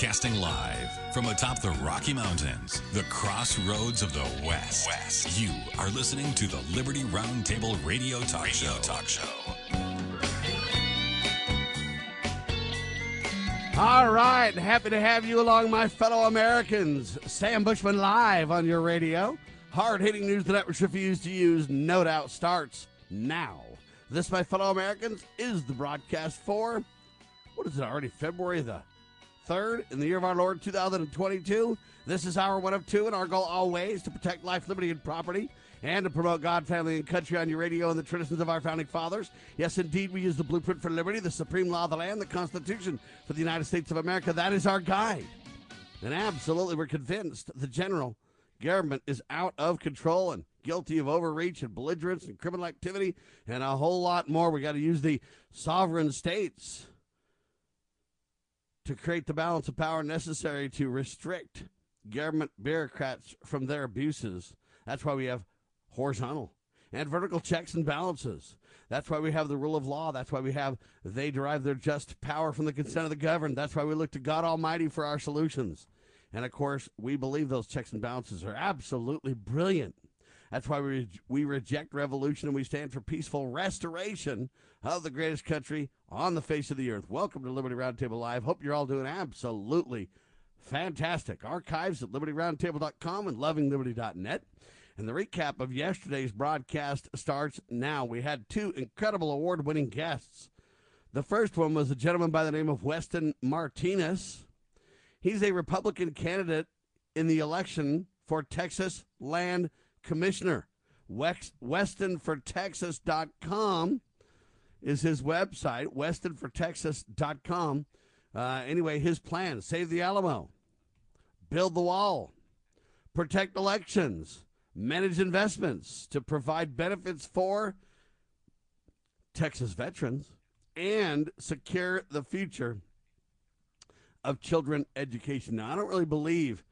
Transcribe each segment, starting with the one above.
Broadcasting live from atop the Rocky Mountains, the crossroads of the West. West. You are listening to the Liberty Roundtable Radio Talk radio Show. Talk Show. All right, happy to have you along, my fellow Americans. Sam Bushman live on your radio. Hard hitting news the networks refuse to use, no doubt, starts now. This, my fellow Americans, is the broadcast for, what is it already, February the 3rd in the year of our Lord 2022. This is our one of two, and our goal always to protect life, liberty, and property, and to promote God, family, and country on your radio and the traditions of our founding fathers. Yes, indeed, we use the blueprint for liberty, the supreme law of the land, the Constitution for the United States of America. That is our guide. And absolutely, we're convinced the general government is out of control and guilty of overreach and belligerence and criminal activity and a whole lot more. We got to use the sovereign states to create the balance of power necessary to restrict government bureaucrats from their abuses. That's why we have horizontal and vertical checks and balances. That's why we have the rule of law. That's why we have they derive their just power from the consent of the governed. That's why we look to God Almighty for our solutions. And of course, we believe those checks and balances are absolutely brilliant. That's why we, we reject revolution and we stand for peaceful restoration of the greatest country on the face of the earth. Welcome to Liberty Roundtable Live. Hope you're all doing absolutely fantastic. Archives at libertyroundtable.com and lovingliberty.net. And the recap of yesterday's broadcast starts now. We had two incredible award winning guests. The first one was a gentleman by the name of Weston Martinez. He's a Republican candidate in the election for Texas Land Commissioner. WestonforTexas.com is his website, westonfortexas.com. Uh, anyway, his plan save the Alamo, build the wall, protect elections, manage investments to provide benefits for Texas veterans, and secure the future of children education. Now, I don't really believe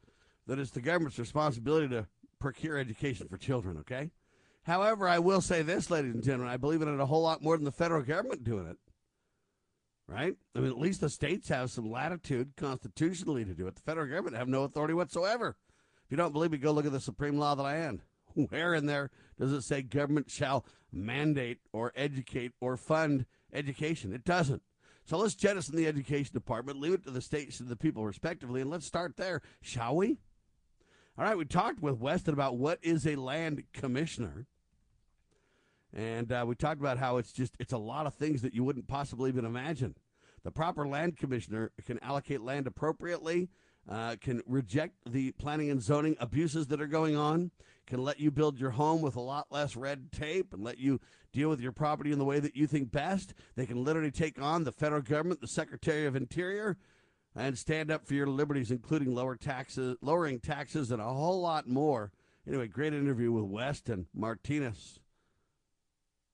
that it's the government's responsibility to procure education for children, okay? However, I will say this, ladies and gentlemen, I believe in it a whole lot more than the federal government doing it. Right? I mean, at least the states have some latitude constitutionally to do it. The federal government have no authority whatsoever. If you don't believe me, go look at the supreme law of the land. Where in there does it say government shall mandate or educate or fund education? It doesn't. So let's jettison the education department, leave it to the states and the people respectively, and let's start there, shall we? All right, we talked with Weston about what is a land commissioner. And uh, we talked about how it's just it's a lot of things that you wouldn't possibly even imagine. The proper land commissioner can allocate land appropriately, uh, can reject the planning and zoning abuses that are going on, can let you build your home with a lot less red tape and let you deal with your property in the way that you think best. They can literally take on the federal government, the Secretary of Interior, and stand up for your liberties, including lower taxes, lowering taxes, and a whole lot more. Anyway, great interview with Weston Martinez.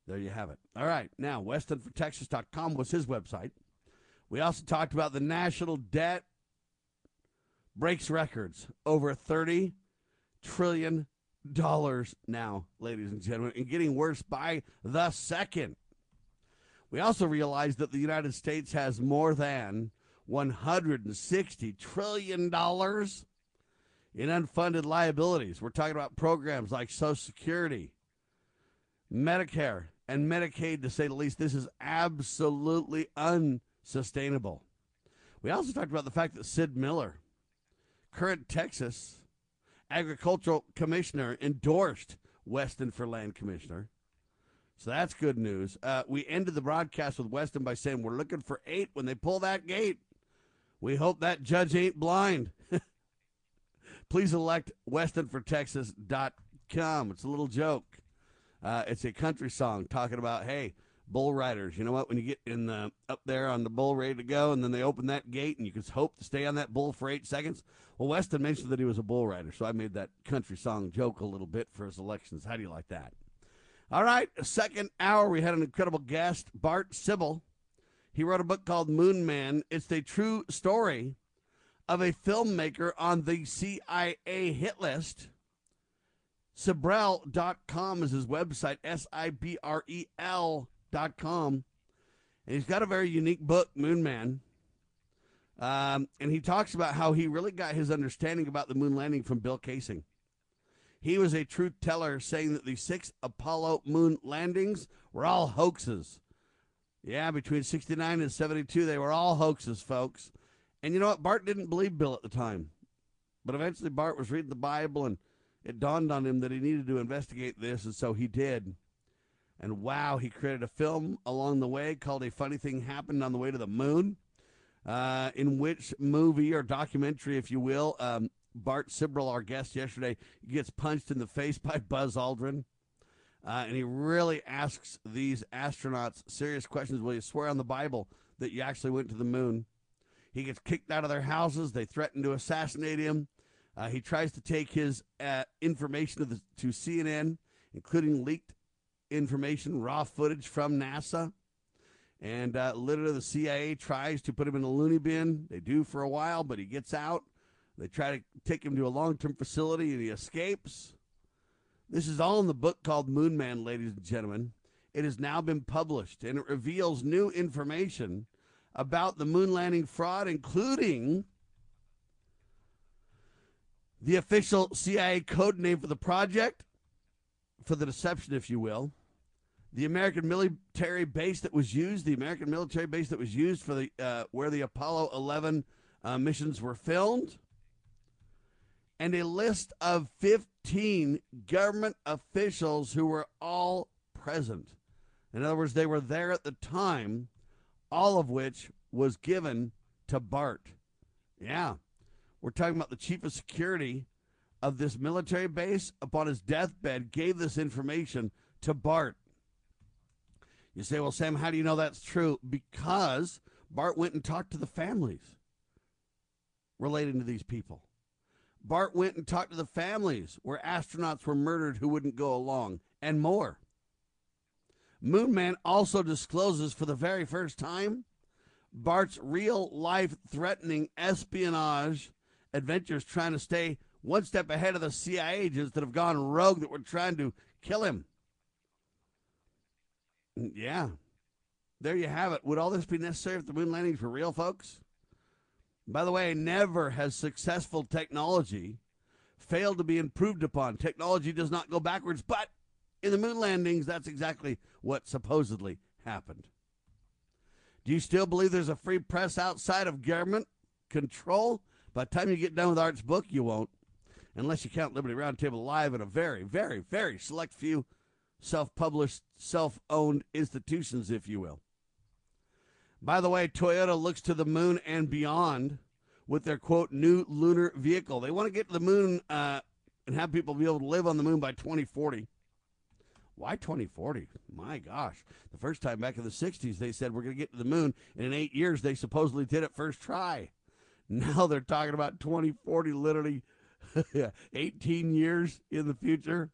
There you have it. All right, now WestonForTexas.com was his website. We also talked about the national debt breaks records over thirty trillion dollars now, ladies and gentlemen, and getting worse by the second. We also realized that the United States has more than $160 trillion in unfunded liabilities. We're talking about programs like Social Security, Medicare, and Medicaid, to say the least. This is absolutely unsustainable. We also talked about the fact that Sid Miller, current Texas agricultural commissioner, endorsed Weston for land commissioner. So that's good news. Uh, we ended the broadcast with Weston by saying we're looking for eight when they pull that gate. We hope that judge ain't blind. Please elect WestonForTexas.com. It's a little joke. Uh, it's a country song talking about, hey, bull riders. You know what? When you get in the up there on the bull ready to go, and then they open that gate, and you can hope to stay on that bull for eight seconds. Well, Weston mentioned that he was a bull rider, so I made that country song joke a little bit for his elections. How do you like that? All right, second hour, we had an incredible guest, Bart Sibrel. He wrote a book called Moon Man. It's a true story of a filmmaker on the CIA hit list. Sibrel.com is his website, S I B R E L.com. And he's got a very unique book, Moon Man. Um, and he talks about how he really got his understanding about the moon landing from Bill Kaysing. He was a truth teller, saying that the six Apollo moon landings were all hoaxes. Yeah, between 69 and 72, they were all hoaxes, folks. And you know what? Bart didn't believe Bill at the time. But eventually, Bart was reading the Bible, and it dawned on him that he needed to investigate this, and so he did. And wow, he created a film along the way called A Funny Thing Happened on the Way to the Moon, uh, in which movie or documentary, if you will, um, Bart Sibrel, our guest yesterday, gets punched in the face by Buzz Aldrin. Uh, and he really asks these astronauts serious questions. Will you swear on the Bible that you actually went to the moon? He gets kicked out of their houses. They threaten to assassinate him. Uh, he tries to take his uh, information to, the, to CNN, including leaked information, raw footage from NASA. And uh, literally, the CIA tries to put him in a loony bin. They do for a while, but he gets out. They try to take him to a long term facility, and he escapes. This is all in the book called Moon Man, ladies and gentlemen. It has now been published, and it reveals new information about the moon landing fraud, including the official CIA code name for the project, for the deception, if you will, the American military base that was used, the American military base that was used for the uh, where the Apollo 11 uh, missions were filmed, and a list of 15 government officials who were all present. In other words, they were there at the time, all of which was given to Bart. Yeah, we're talking about the chief of security of this military base upon his deathbed gave this information to Bart. You say, well, Sam, how do you know that's true? Because Bart went and talked to the families relating to these people. Bart went and talked to the families where astronauts were murdered who wouldn't go along, and more. Moonman also discloses for the very first time Bart's real life threatening espionage adventures trying to stay one step ahead of the CIA agents that have gone rogue that were trying to kill him. Yeah. There you have it. Would all this be necessary if the moon landings were real, folks? By the way, never has successful technology failed to be improved upon. Technology does not go backwards, but in the moon landings, that's exactly what supposedly happened. Do you still believe there's a free press outside of government control? By the time you get done with Bart's book, you won't, unless you count Liberty Roundtable Live and a very, very, very select few self published, self owned institutions, if you will. By the way, Toyota looks to the moon and beyond with their quote new lunar vehicle. They want to get to the moon uh, and have people be able to live on the moon by 2040. Why 2040? My gosh. The first time back in the 60s, they said we're going to get to the moon. And in eight years, they supposedly did it first try. Now they're talking about 2040, literally 18 years in the future.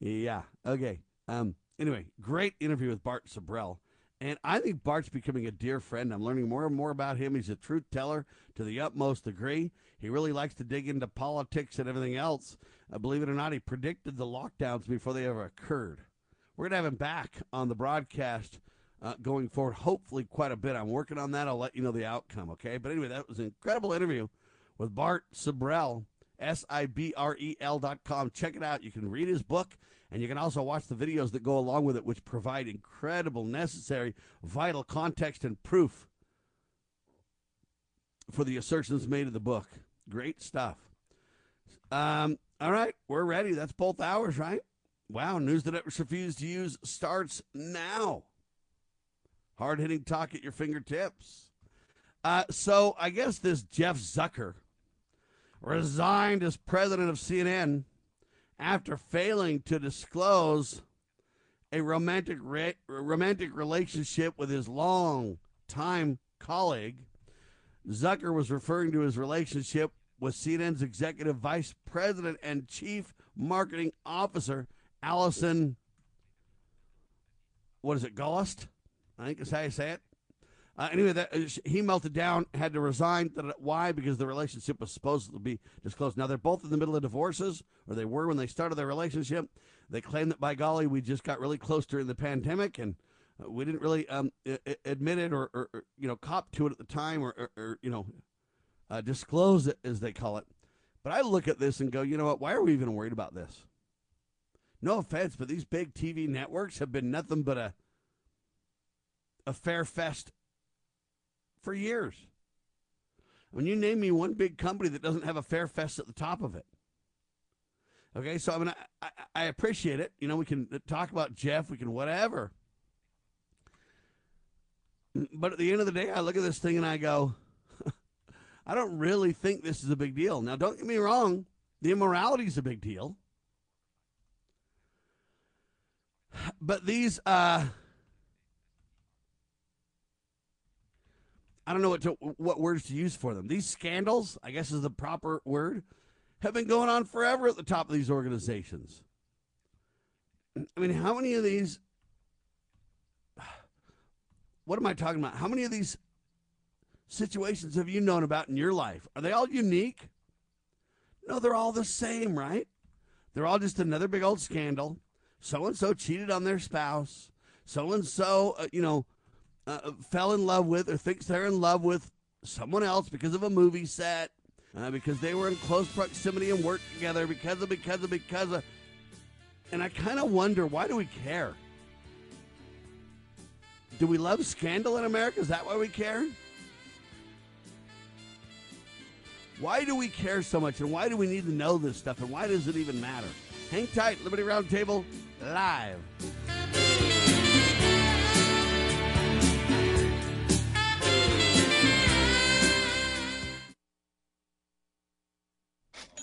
Yeah. Okay. Um. Anyway, great interview with Bart Sibrel. And I think Bart's becoming a dear friend. I'm learning more and more about him. He's a truth teller to the utmost degree. He really likes to dig into politics and everything else. Uh, believe it or not, he predicted the lockdowns before they ever occurred. We're going to have him back on the broadcast uh, going forward, hopefully, quite a bit. I'm working on that. I'll let you know the outcome, okay? But anyway, that was an incredible interview with Bart Sibrel, S I B R E L dot com. Check it out. You can read his book. And you can also watch the videos that go along with it, which provide incredible, necessary, vital context and proof for the assertions made in the book. Great stuff. Um, all right, we're ready. That's both hours, right? Wow, news that it refused to use starts now. Hard hitting talk at your fingertips. Uh, so I guess this Jeff Zucker resigned as president of CNN after failing to disclose a romantic re- romantic relationship with his long time colleague. Zucker was referring to his relationship with CNN's executive vice president and chief marketing officer, Allison. What is it, Gollust? I think is how you say it. Uh, anyway, that, uh, he melted down, had to resign. Why? Because the relationship was supposed to be disclosed. Now they're both in the middle of divorces, or they were when they started their relationship. They claim that by golly, we just got really close during the pandemic, and Uh, we didn't really um, admit it or, or, or, you know cop to it at the time or, or, or you know uh, disclose it as they call it. But I look at this and go, you know what? Why are we even worried about this? No offense, but these big TV networks have been nothing but a a fair fest for years. When you name me one big company that doesn't have a fair fest at the top of it. Okay, so I mean, I, I, appreciate it. You know, we can talk about Jeff, we can whatever. But at the end of the day, I look at this thing and I go, I don't really think this is a big deal. Now, don't get me wrong, the immorality is a big deal. But these, uh, I don't know what to, what words to use for them. These scandals, I guess is the proper word, have been going on forever at the top of these organizations. I mean, how many of these? What am I talking about? How many of these situations have you known about in your life? Are they all unique? No, they're all the same, right? They're all just another big old scandal. So and so cheated on their spouse. So and so, you know, uh, fell in love with or thinks they're in love with someone else because of a movie set, uh, because they were in close proximity and worked together, because of, because of, because of. And I kind of wonder why do we care? Do we love scandal in America? Is that why we care? Why do we care so much? And why do we need to know this stuff? And why does it even matter? Hang tight, Liberty Roundtable live.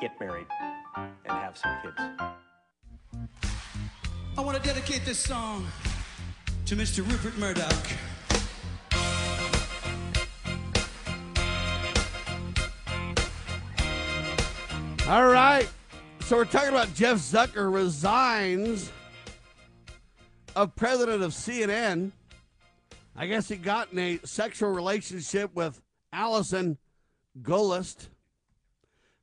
get married, and have some kids. I want to dedicate this song to Mr. Rupert Murdoch. All right. So we're talking about Jeff Zucker resigns of president of CNN. I guess he got in a sexual relationship with Allison Gollust.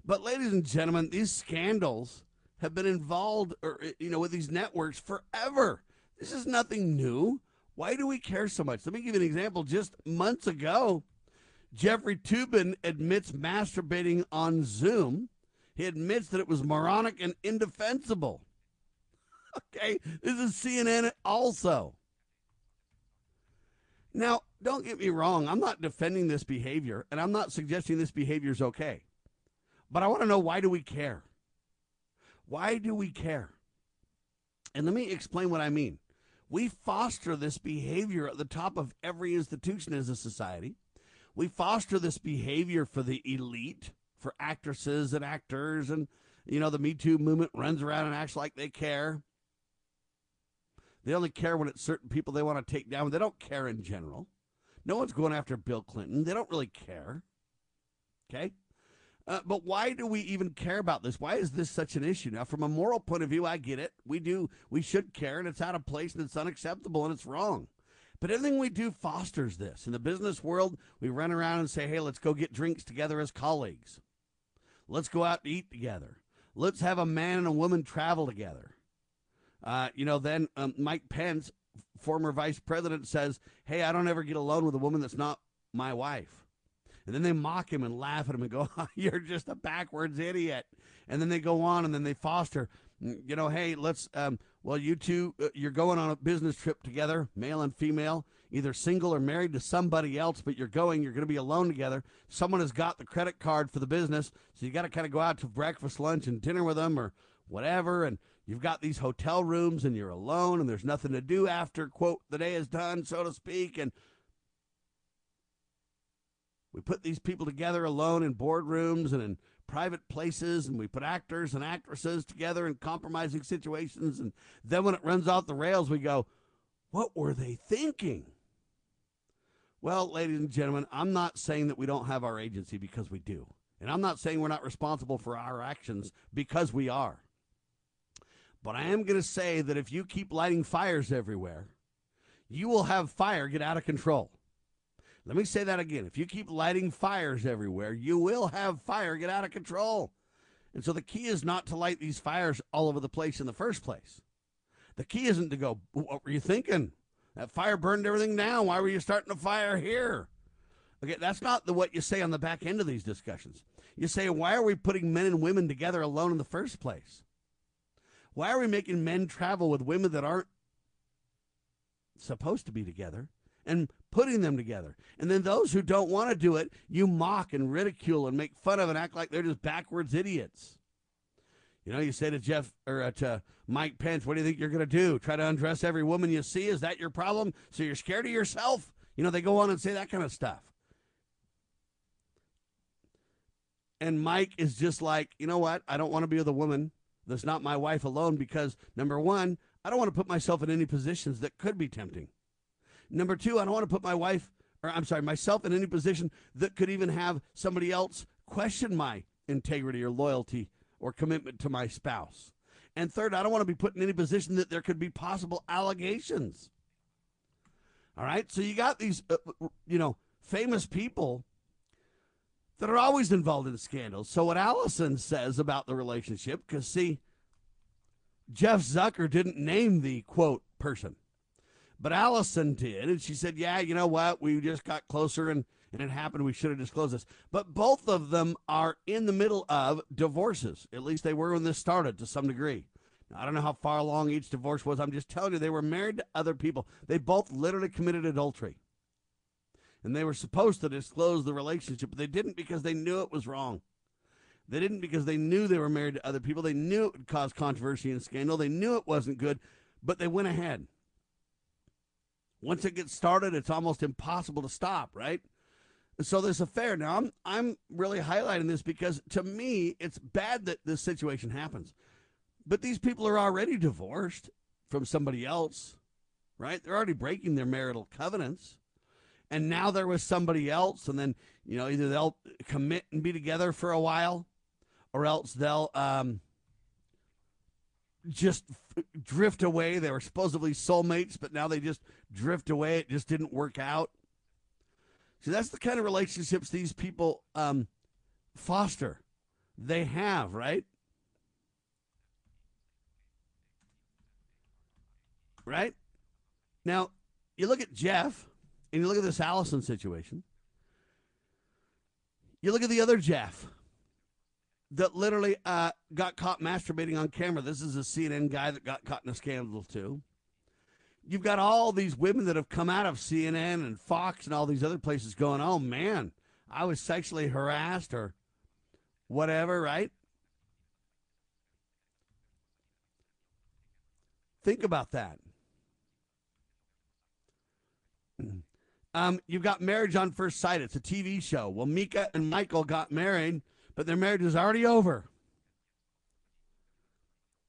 But, ladies and gentlemen, these scandals have been involved, or you know, with these networks forever. This is nothing new. Why do we care so much? Let me give you an example. Just months ago, Jeffrey Toobin admits masturbating on Zoom. He admits that it was moronic and indefensible. okay, this is CNN also. Now, don't get me wrong. I'm not defending this behavior, and I'm not suggesting this behavior is okay. But I want to know why do we care? Why do we care? And let me explain what I mean. We foster this behavior at the top of every institution as a society. We foster this behavior for the elite, for actresses and actors, and you know the Me Too movement runs around and acts like they care. They only care when it's certain people they want to take down. They don't care in general. No one's going after Bill Clinton. They don't really care. Okay? Uh, but why do we even care about this? Why is this such an issue? Now, from a moral point of view, I get it. We do, we should care, and it's out of place, and it's unacceptable, and it's wrong. But everything we do fosters this. In the business world, we run around and say, hey, let's go get drinks together as colleagues. Let's go out to eat together. Let's have a man and a woman travel together. Uh, you know, then um, Mike Pence, former vice president, says, hey, I don't ever get alone with a woman that's not my wife. And then they mock him and laugh at him and go, You're just a backwards idiot. And then they go on and then they foster, mm, you know, hey, let's, um, well, you two, uh, you're going on a business trip together, male and female, either single or married to somebody else, but you're going, you're going to be alone together. Someone has got the credit card for the business, so you got to kind of go out to breakfast, lunch, and dinner with them or whatever. And you've got these hotel rooms and you're alone and there's nothing to do after, quote, the day is done, so to speak. And we put these people together alone in boardrooms and in private places, and we put actors and actresses together in compromising situations. And then when it runs off the rails, we go, What were they thinking? Well, ladies and gentlemen, I'm not saying that we don't have our agency because we do. And I'm not saying we're not responsible for our actions because we are. But I am going to say that if you keep lighting fires everywhere, you will have fire get out of control. Let me say that again. If you keep lighting fires everywhere, you will have fire get out of control. And so the key is not to light these fires all over the place in the first place. The key isn't to go, what were you thinking? That fire burned everything down. Why were you starting a fire here? Okay, that's not the what you say on the back end of these discussions. You say, why are we putting men and women together alone in the first place? Why are we making men travel with women that aren't supposed to be together? And putting them together. And then those who don't want to do it, you mock and ridicule and make fun of and act like they're just backwards idiots. You know, you say to Jeff or uh, to Mike Pence, "What do you think you're going to do? Try to undress every woman you see? Is that your problem? So you're scared of yourself?" You know, they go on and say that kind of stuff. And Mike is just like, you know what? I don't want to be with a woman that's not my wife alone because number one, I don't want to put myself in any positions that could be tempting. Number two, I don't want to put my wife, or I'm sorry, myself in any position that could even have somebody else question my integrity or loyalty or commitment to my spouse. And third, I don't want to be put in any position that there could be possible allegations. All right. So you got these, uh, you know, famous people that are always involved in scandals. So what Allison says about the relationship, because see, Jeff Zucker didn't name the quote person. But Allison did, and she said, "Yeah, you know what? We just got closer, and and it happened. We should have disclosed this." But both of them are in the middle of divorces. At least they were when this started, to some degree. Now, I don't know how far along each divorce was. I'm just telling you, they were married to other people. They both literally committed adultery, and they were supposed to disclose the relationship, but they didn't because they knew it was wrong. They didn't because they knew they were married to other people. They knew it would cause controversy and scandal. They knew it wasn't good, but they went ahead. Once it gets started, it's almost impossible to stop, right? So this affair. Now I'm I'm really highlighting this because to me it's bad that this situation happens. But these people are already divorced from somebody else, right? They're already breaking their marital covenants. And now they're with somebody else, and then you know either they'll commit and be together for a while, or else they'll um, just drift away. They were supposedly soulmates, but now they just drift away. It just didn't work out. See, that's the kind of relationships these people um, foster. They have, right? Right? Now, you look at Jeff and you look at this Allison situation. You look at the other Jeff that literally uh, got caught masturbating on camera. This is a CNN guy that got caught in a scandal too. You've got all these women that have come out of CNN and Fox and all these other places going, oh man, I was sexually harassed or whatever, right? Think about that. Um, you've got Marriage on First Sight. It's a TV show. Well, Mika and Michael got married, but their marriage is already over.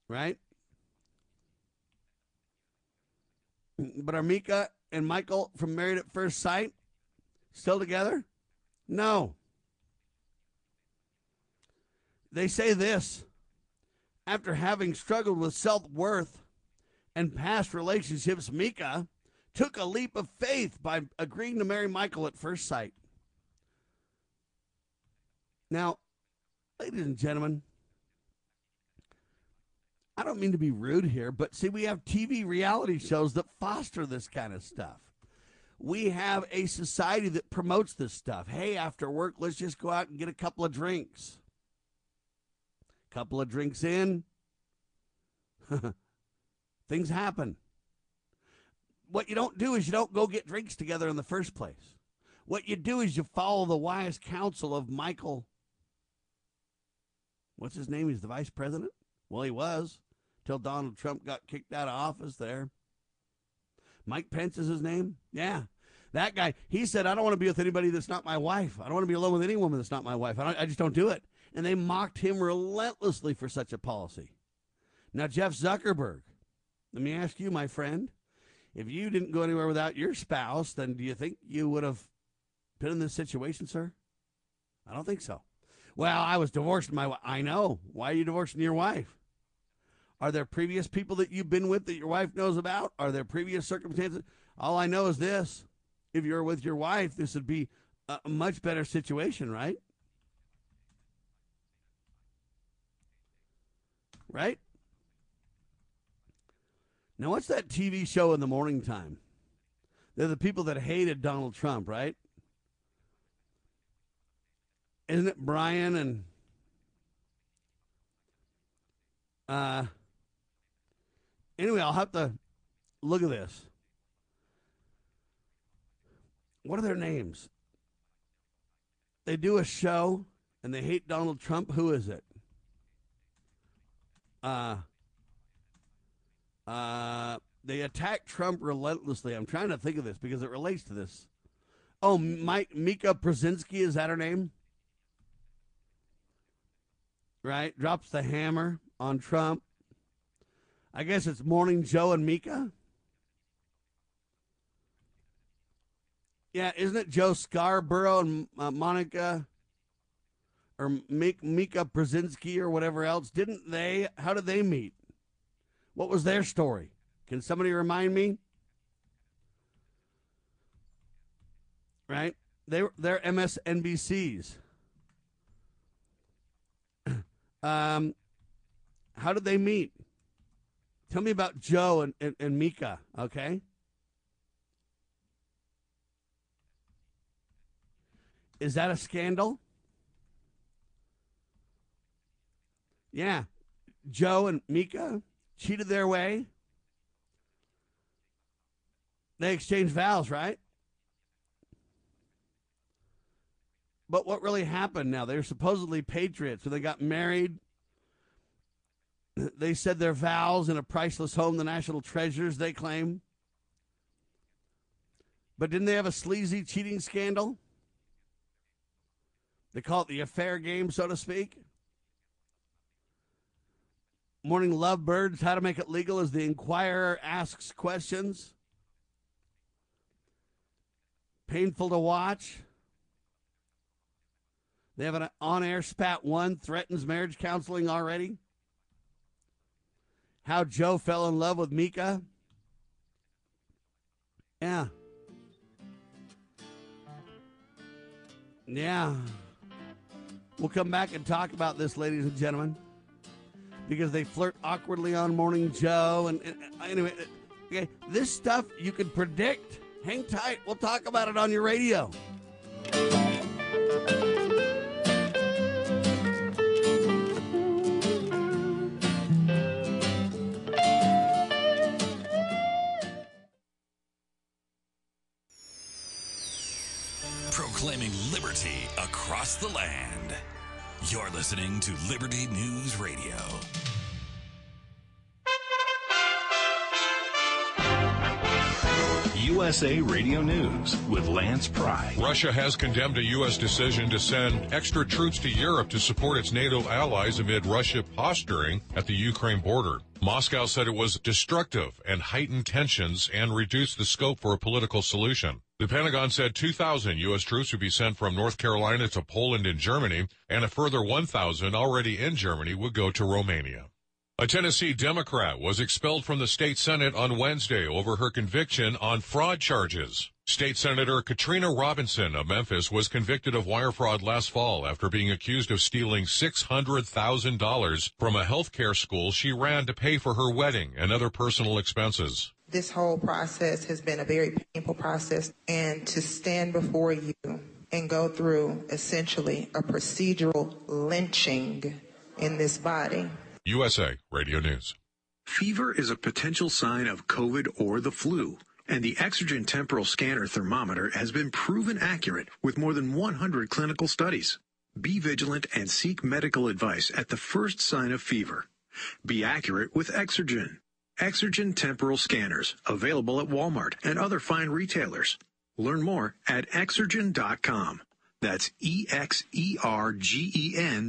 Right? But are Mika and Michael from Married at First Sight still together? No. They say this after having struggled with self worth and past relationships, Mika took a leap of faith by agreeing to marry Michael at first sight. Now, ladies and gentlemen, I don't mean to be rude here, but see, we have TV reality shows that foster this kind of stuff. We have a society that promotes this stuff. Hey, after work, let's just go out and get a couple of drinks. Couple of drinks in, things happen. What you don't do is you don't go get drinks together in the first place. What you do is you follow the wise counsel of Michael. What's his name? He's the vice president? Well, he was till Donald Trump got kicked out of office there. Mike Pence is his name? Yeah. That guy, he said, I don't want to be with anybody that's not my wife. I don't want to be alone with any woman that's not my wife. I, I just don't do it. And they mocked him relentlessly for such a policy. Now, Jeff Zuckerberg, let me ask you, my friend, if you didn't go anywhere without your spouse, then do you think you would have been in this situation, sir? I don't think so. Well, I was divorced. My I know. Why are you divorcing your wife? Are there previous people that you've been with that your wife knows about? Are there previous circumstances? All I know is this if you're with your wife, this would be a much better situation, right? Right? Now, what's that TV show in the morning time? They're the people that hated Donald Trump, right? Isn't it Brian and uh Anyway, I'll have to look at this. What are their names? They do a show and they hate Donald Trump. Who is it? Uh, uh, they attack Trump relentlessly. I'm trying to think of this because it relates to this. Oh, Mike Mika Brzezinski is that her name? Right, drops the hammer on Trump. I guess it's Morning Joe and Mika. Yeah, isn't it Joe Scarborough and uh, Monica or Mika Brzezinski or whatever else? Didn't they? How did they meet? What was their story? Can somebody remind me? Right? They they're MSNBCs. um, how did they meet? Tell me about Joe and, and, and Mika, okay? Is that a scandal? Yeah. Joe and Mika cheated their way. They exchanged vows, right? But what really happened now? They were supposedly patriots, so they got married they said their vows in a priceless home, the national treasures, they claim. But didn't they have a sleazy cheating scandal? They call it the affair game, so to speak. Morning Lovebirds, how to make it legal as the Inquirer asks questions. Painful to watch. They have an on air spat one, threatens marriage counseling already how Joe fell in love with Mika? Yeah. Yeah. We'll come back and talk about this, ladies and gentlemen, because they flirt awkwardly on Morning Joe. And, and uh, anyway, uh, okay, this stuff you can predict. Hang tight. We'll talk about it on your radio. The land. You're listening to Liberty News Radio. USA Radio News with Lance Pry. Russia has condemned a U.S. decision to send extra troops to Europe to support its NATO allies amid Russia posturing at the Ukraine border. Moscow said it was destructive and heightened tensions and reduced the scope for a political solution. The Pentagon said 2,000 U.S. troops would be sent from North Carolina to Poland and Germany, and a further 1,000 already in Germany would go to Romania. A Tennessee Democrat was expelled from the state Senate on Wednesday over her conviction on fraud charges. State Senator Katrina Robinson of Memphis was convicted of wire fraud last fall after being accused of stealing $600,000 from a healthcare school she ran to pay for her wedding and other personal expenses. This whole process has been a very painful process, and to stand before you and go through essentially a procedural lynching in this body USA Radio News. Fever is a potential sign of COVID or the flu, and the Exergen temporal scanner thermometer has been proven accurate with more than 100 clinical studies. Be vigilant and seek medical advice at the first sign of fever. Be accurate with Exergen. Exergen temporal scanners available at Walmart and other fine retailers. Learn more at exergen.com. That's E-X-E-R-G-E-N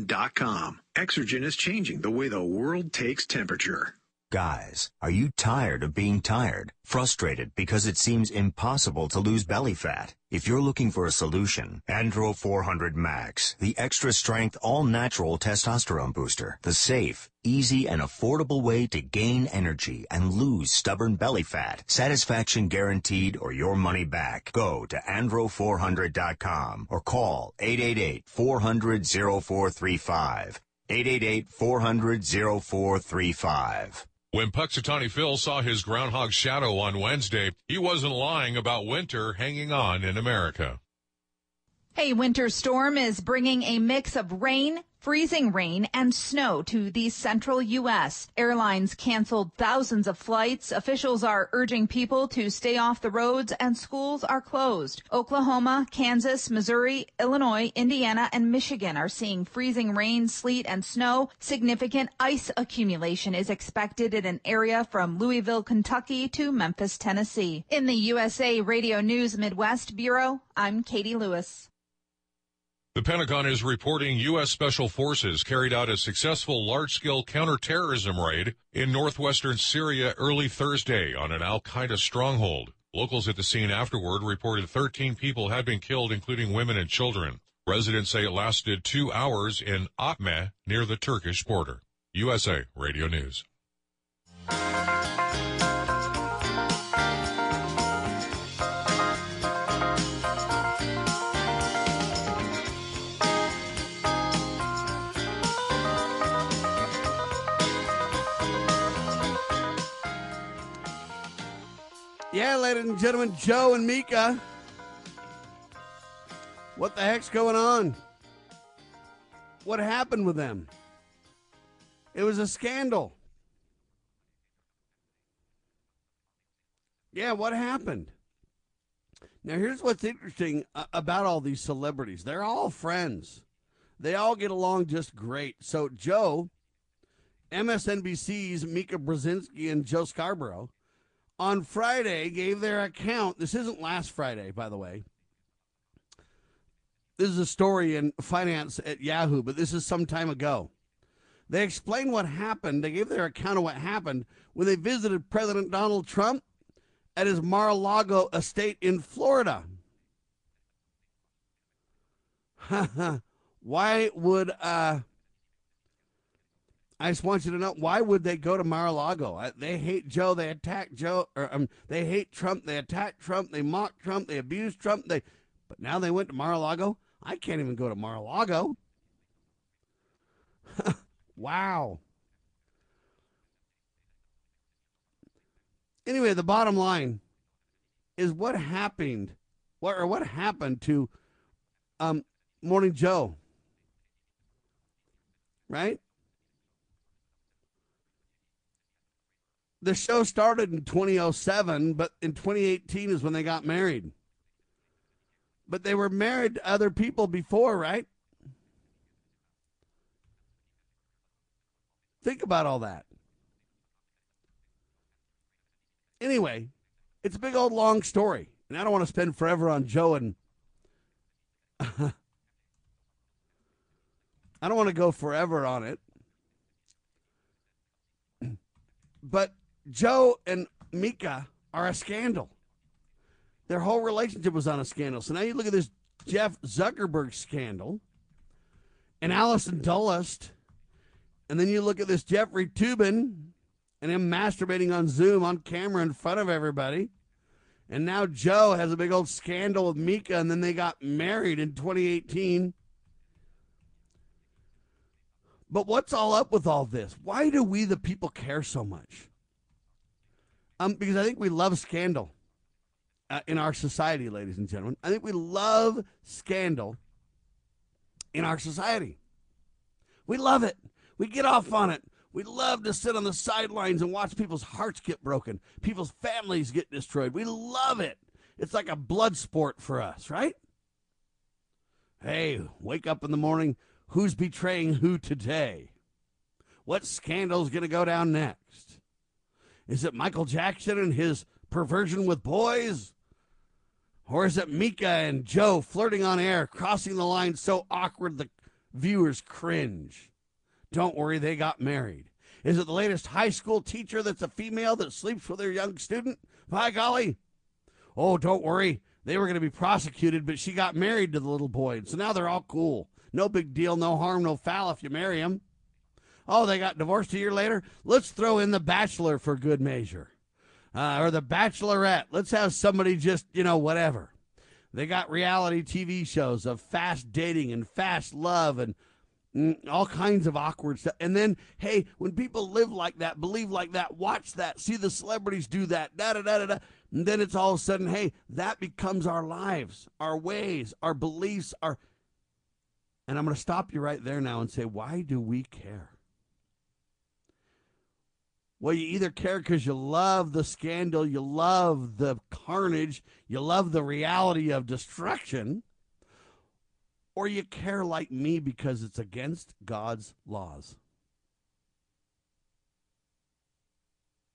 dot com. Exergen is changing the way the world takes temperature. Guys, are you tired of being tired? Frustrated because it seems impossible to lose belly fat? If you're looking for a solution, Andro 400 Max, the extra strength all natural testosterone booster, the safe, easy and affordable way to gain energy and lose stubborn belly fat. Satisfaction guaranteed or your money back. Go to andro400.com or call 888-400-0435. 888-400-0435. When Punxsutawney Phil saw his groundhog shadow on Wednesday, he wasn't lying about winter hanging on in America. A winter storm is bringing a mix of rain, freezing rain, and snow to the central U.S. Airlines canceled thousands of flights. Officials are urging people to stay off the roads and schools are closed. Oklahoma, Kansas, Missouri, Illinois, Indiana, and Michigan are seeing freezing rain, sleet, and snow. Significant ice accumulation is expected in an area from Louisville, Kentucky to Memphis, Tennessee. In the USA Radio News Midwest Bureau, I'm Katie Lewis. The Pentagon is reporting U.S. Special Forces carried out a successful large-scale counterterrorism raid in northwestern Syria early Thursday on an al-Qaeda stronghold. Locals at the scene afterward reported 13 people had been killed, including women and children. Residents say it lasted two hours in Atme near the Turkish border. USA Radio News. Yeah, ladies and gentlemen, Joe and Mika. What the heck's going on? What happened with them? It was a scandal. Yeah, what happened? Now, here's what's interesting uh, about all these celebrities they're all friends, they all get along just great. So, Joe, MSNBC's Mika Brzezinski and Joe Scarborough on Friday gave their account. This isn't last Friday, by the way. This is a story in finance at Yahoo, but this is some time ago. They explained what happened. They gave their account of what happened when they visited President Donald Trump at his Mar a Lago estate in Florida. Why would uh, I just want you to know why would they go to Mar-a-Lago? They hate Joe. They attack Joe. Or um, they hate Trump. They attack Trump. They mock Trump. They abuse Trump. They, but now they went to Mar-a-Lago. I can't even go to Mar-a-Lago. wow. Anyway, the bottom line is what happened, what or what happened to um, Morning Joe, right? The show started in 2007, but in 2018 is when they got married. But they were married to other people before, right? Think about all that. Anyway, it's a big old long story, and I don't want to spend forever on Joe and. I don't want to go forever on it. But Joe and Mika are a scandal. Their whole relationship was on a scandal. So now you look at this Jeff Zuckerberg scandal and Allison Gollust, and then you look at this Jeffrey Toobin and him masturbating on Zoom on camera in front of everybody. And now Joe has a big old scandal with Mika, and then they got married in 2018. But what's all up with all this? Why do we, the people, care so much? Um, because I think we love scandal uh, in our society, ladies and gentlemen. I think we love scandal in our society. We love it. We get off on it. We love to sit on the sidelines and watch people's hearts get broken, people's families get destroyed. We love it. It's like a blood sport for us, right? Hey, wake up in the morning. Who's betraying who today? What scandal's going to go down next? Is it Michael Jackson and his perversion with boys? Or is it Mika and Joe flirting on air, crossing the line so awkward the viewers cringe? Don't worry, they got married. Is it the latest high school teacher that's a female that sleeps with her young student? By golly. Oh, don't worry. They were going to be prosecuted, but she got married to the little boy. So now they're all cool. No big deal, no harm, no foul if you marry him. Oh, they got divorced a year later? Let's throw in the bachelor for good measure. Uh, or the bachelorette. Let's have somebody just, you know, whatever. They got reality TV shows of fast dating and fast love and mm, all kinds of awkward stuff. And then, hey, when people live like that, believe like that, watch that, see the celebrities do that, da da da da da. And then it's all of a sudden, hey, that becomes our lives, our ways, our beliefs, our. And I'm going to stop you right there now and say, why do we care? Well, you either care because you love the scandal, you love the carnage, you love the reality of destruction, or you care like me because it's against God's laws.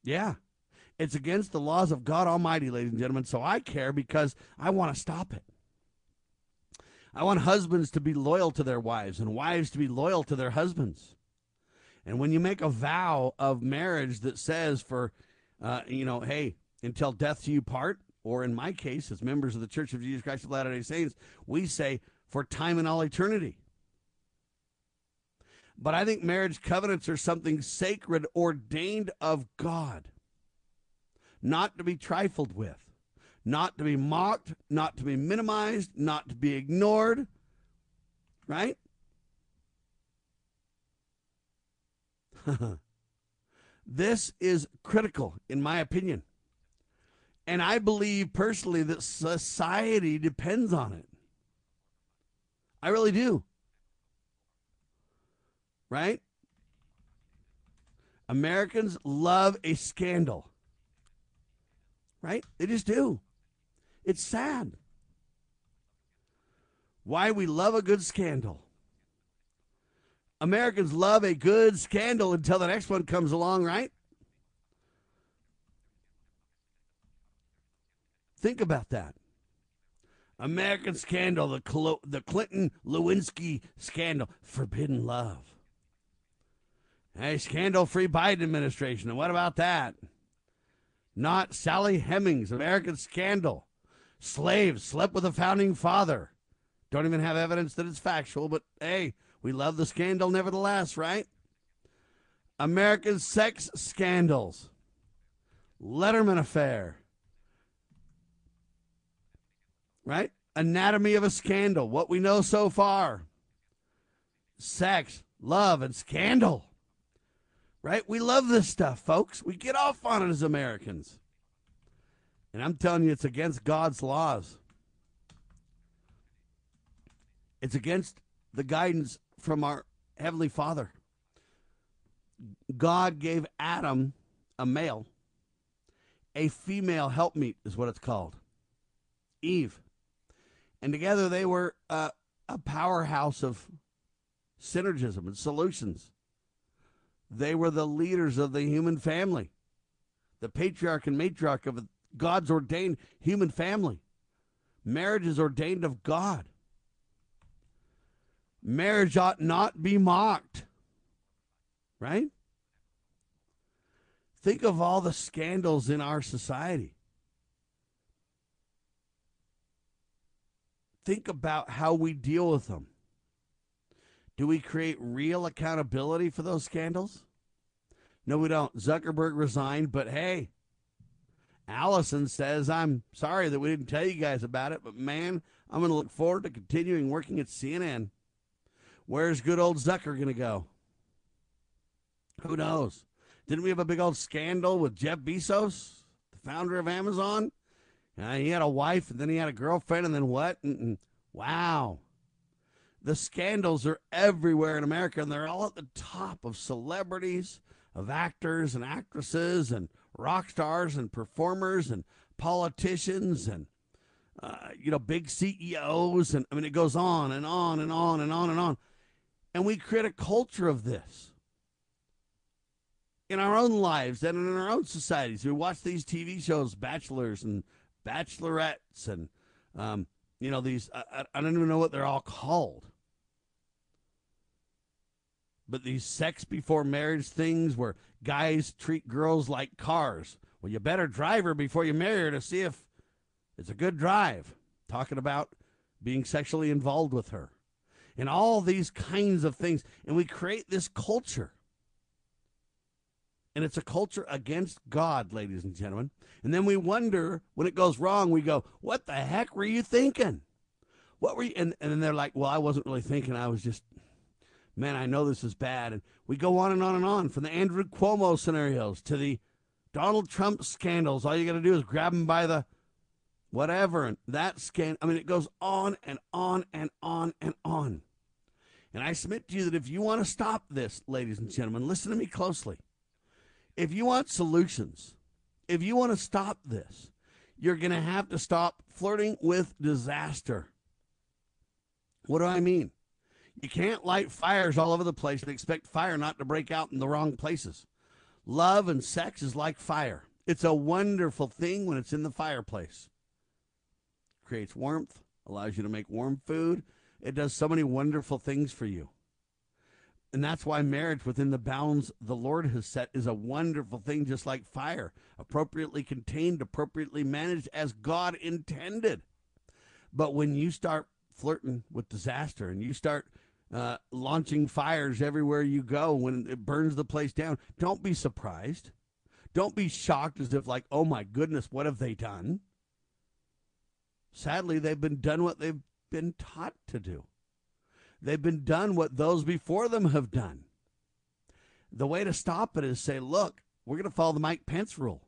Yeah, it's against the laws of God Almighty, ladies and gentlemen. So I care because I want to stop it. I want husbands to be loyal to their wives and wives to be loyal to their husbands. And when you make a vow of marriage that says, for, uh, you know, hey, until death do you part, or in my case, as members of the Church of Jesus Christ of Latter day Saints, we say, for time and all eternity. But I think marriage covenants are something sacred, ordained of God, not to be trifled with, not to be mocked, not to be minimized, not to be ignored, right? this is critical, in my opinion. And I believe personally that society depends on it. I really do. Right? Americans love a scandal. Right? They just do. It's sad. Why we love a good scandal. Americans love a good scandal until the next one comes along, right? Think about that. American scandal, the, the Clinton Lewinsky scandal, forbidden love. Hey, scandal free Biden administration. And what about that? Not Sally Hemings, American scandal. Slaves slept with a founding father. Don't even have evidence that it's factual, but hey, we love the scandal nevertheless, right? American sex scandals. Letterman affair. Right? Anatomy of a scandal. What we know so far. Sex, love, and scandal. Right? We love this stuff, folks. We get off on it as Americans. And I'm telling you, it's against God's laws. It's against the guidance from our Heavenly Father. God gave Adam a male, a female helpmeet is what it's called, Eve. And together they were a powerhouse of synergism and solutions. They were the leaders of the human family, the patriarch and matriarch of God's ordained human family. Marriage is ordained of God. Marriage ought not be mocked. Right? Think of all the scandals in our society. Think about how we deal with them. Do we create real accountability for those scandals? No, we don't. Zuckerberg resigned, but hey, Allison says, I'm sorry that we didn't tell you guys about it, but man, I'm going to look forward to continuing working at CNN. Where's good old Zucker going to go? Who knows? Didn't we have a big old scandal with Jeff Bezos, the founder of Amazon? Uh, he had a wife, and then he had a girlfriend, and then what? And, wow. The scandals are everywhere in America, and they're all at the top of celebrities, of actors and actresses, and rock stars, and performers, and politicians, and uh, you know, big CEOs, and I mean, it goes on and on and on and on and on. And we create a culture of this in our own lives and in our own societies. We watch these TV shows, bachelors and bachelorettes, and um, you know these. I, I don't even know what they're all called but these sex before marriage things where guys treat girls like cars. Well, you better drive her before you marry her to see if it's a good drive. Talking about being sexually involved with her and all these kinds of things. And we create this culture. And it's a culture against God, ladies and gentlemen. And then we wonder when it goes wrong, we go, What the heck were you thinking? What were you? And, and then they're like, Well, I wasn't really thinking. I was just man, I know this is bad. And we go on and on and on from the Andrew Cuomo scenarios to the Donald Trump scandals. All you got to do is grab him by the whatever. And that scan, I mean, it goes on and on and on and on. And I submit to you that if you want to stop this, ladies and gentlemen, listen to me closely. If you want solutions, if you want to stop this, you're going to have to stop flirting with disaster. What do I mean? You can't light fires all over the place and expect fire not to break out in the wrong places. Love and sex is like fire. It's a wonderful thing when it's in the fireplace. Creates warmth, allows you to make warm food. It does so many wonderful things for you. And that's why marriage within the bounds the Lord has set is a wonderful thing, just like fire, appropriately contained, appropriately managed as God intended. But when you start flirting with disaster and you start uh, launching fires everywhere you go when it burns the place down. Don't be surprised. Don't be shocked as if, like, oh my goodness, what have they done? Sadly, they've been done what they've been taught to do. They've been done what those before them have done. The way to stop it is say, look, we're going to follow the Mike Pence rule.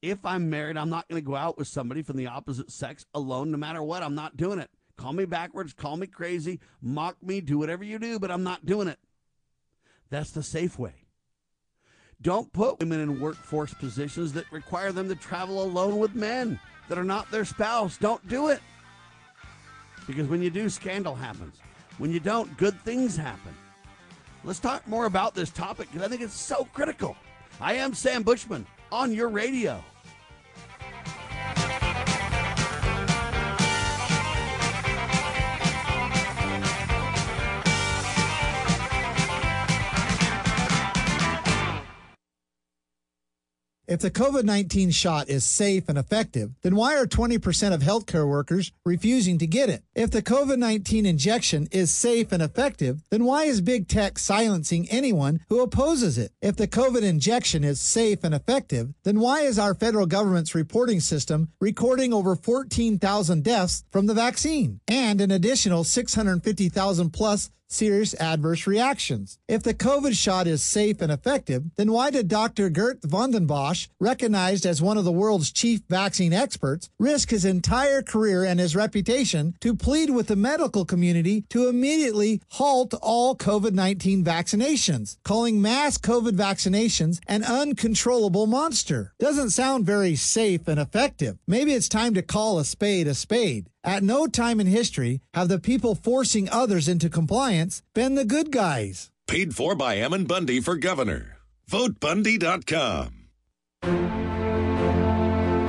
If I'm married, I'm not going to go out with somebody from the opposite sex alone, no matter what. I'm not doing it. Call me backwards, call me crazy, mock me, do whatever you do, but I'm not doing it. That's the safe way. Don't put women in workforce positions that require them to travel alone with men that are not their spouse. Don't do it. Because when you do, scandal happens. When you don't, good things happen. Let's talk more about this topic because I think it's so critical. I am Sam Bushman on your radio. If the COVID 19 shot is safe and effective, then why are 20% of healthcare workers refusing to get it? If the COVID 19 injection is safe and effective, then why is big tech silencing anyone who opposes it? If the COVID injection is safe and effective, then why is our federal government's reporting system recording over 14,000 deaths from the vaccine and an additional 650,000 plus serious adverse reactions. If the COVID shot is safe and effective, then why did Dr. Geert Vanden Bossche, recognized as one of the world's chief vaccine experts, risk his entire career and his reputation to plead with the medical community to immediately halt all COVID 19 vaccinations, calling mass COVID vaccinations an uncontrollable monster? Doesn't sound very safe and effective. Maybe it's time to call a spade a spade. At no time in history have the people forcing others into compliance been the good guys. Paid for by Ammon Bundy for governor. VoteBundy.com.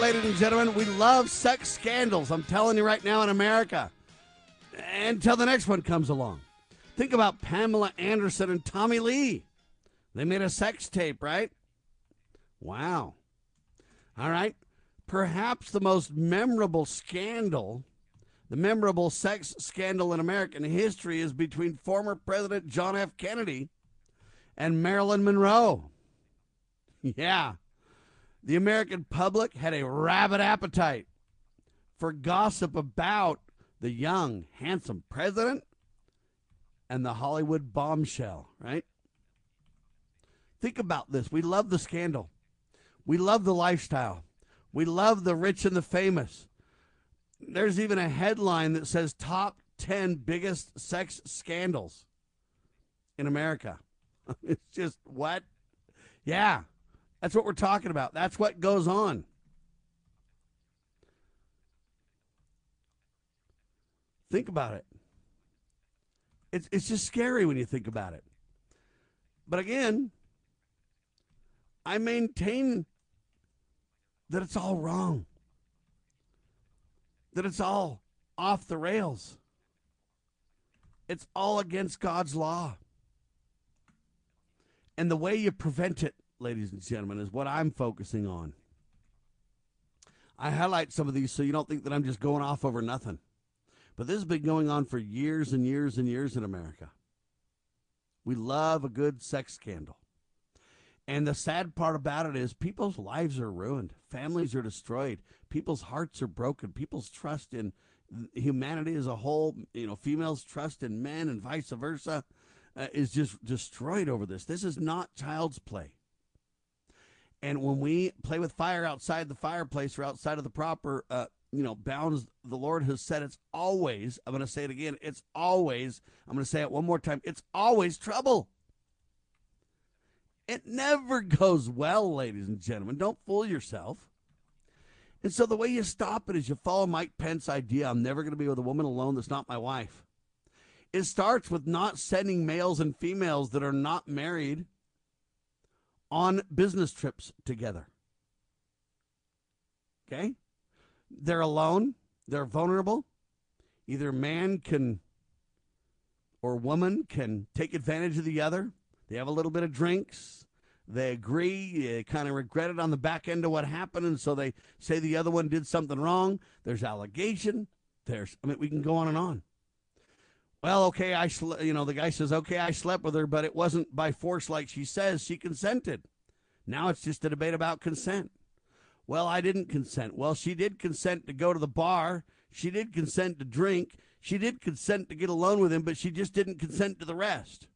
right, ladies and gentlemen, we love sex scandals. I'm telling you right now in America. Until the next one comes along. Think about Pamela Anderson and Tommy Lee. They made a sex tape, right? Wow. All right. Perhaps the most memorable scandal, the memorable sex scandal in American history is between former President John F. Kennedy and Marilyn Monroe. Yeah. The American public had a rabid appetite for gossip about the young, handsome president and the Hollywood bombshell, right? Think about this. We love the scandal. We love the lifestyle. We love the rich and the famous. There's even a headline that says top 10 biggest sex scandals in America. it's just what? Yeah. That's what we're talking about. That's what goes on. Think about it. It's, it's just scary when you think about it. But again, I maintain that it's all wrong, that it's all off the rails, it's all against God's law. And the way you prevent it, ladies and gentlemen, is what I'm focusing on. I highlight some of these so you don't think that I'm just going off over nothing. But this has been going on for years and years and years in America. We love a good sex scandal. And the sad part about it is people's lives are ruined, families are destroyed, people's hearts are broken, people's trust in humanity as a whole, you know, females' trust in men and vice versa uh, is just destroyed over this. This is not child's play. And when we play with fire outside the fireplace or outside of the proper, uh, you know, bounds, the Lord has said it's always, I'm going to say it again, it's always, I'm going to say it one more time, it's always trouble. It never goes well, ladies and gentlemen. Don't fool yourself. And so the way you stop it is you follow Mike Pence's idea I'm never going to be with a woman alone that's not my wife. It starts with not sending males and females that are not married on business trips together. Okay? They're alone, they're vulnerable. Either man can or woman can take advantage of the other. They have a little bit of drinks. They agree, they kind of regret it on the back end of what happened, and so they say the other one did something wrong. There's allegation. There's, I mean, we can go on and on. Well, okay, I, sl- you know, the guy says, okay, I slept with her, but it wasn't by force like she says. She consented. Now it's just a debate about consent. Well, I didn't consent. Well, she did consent to go to the bar. She did consent to drink. She did consent to get alone with him, but she just didn't consent to the rest.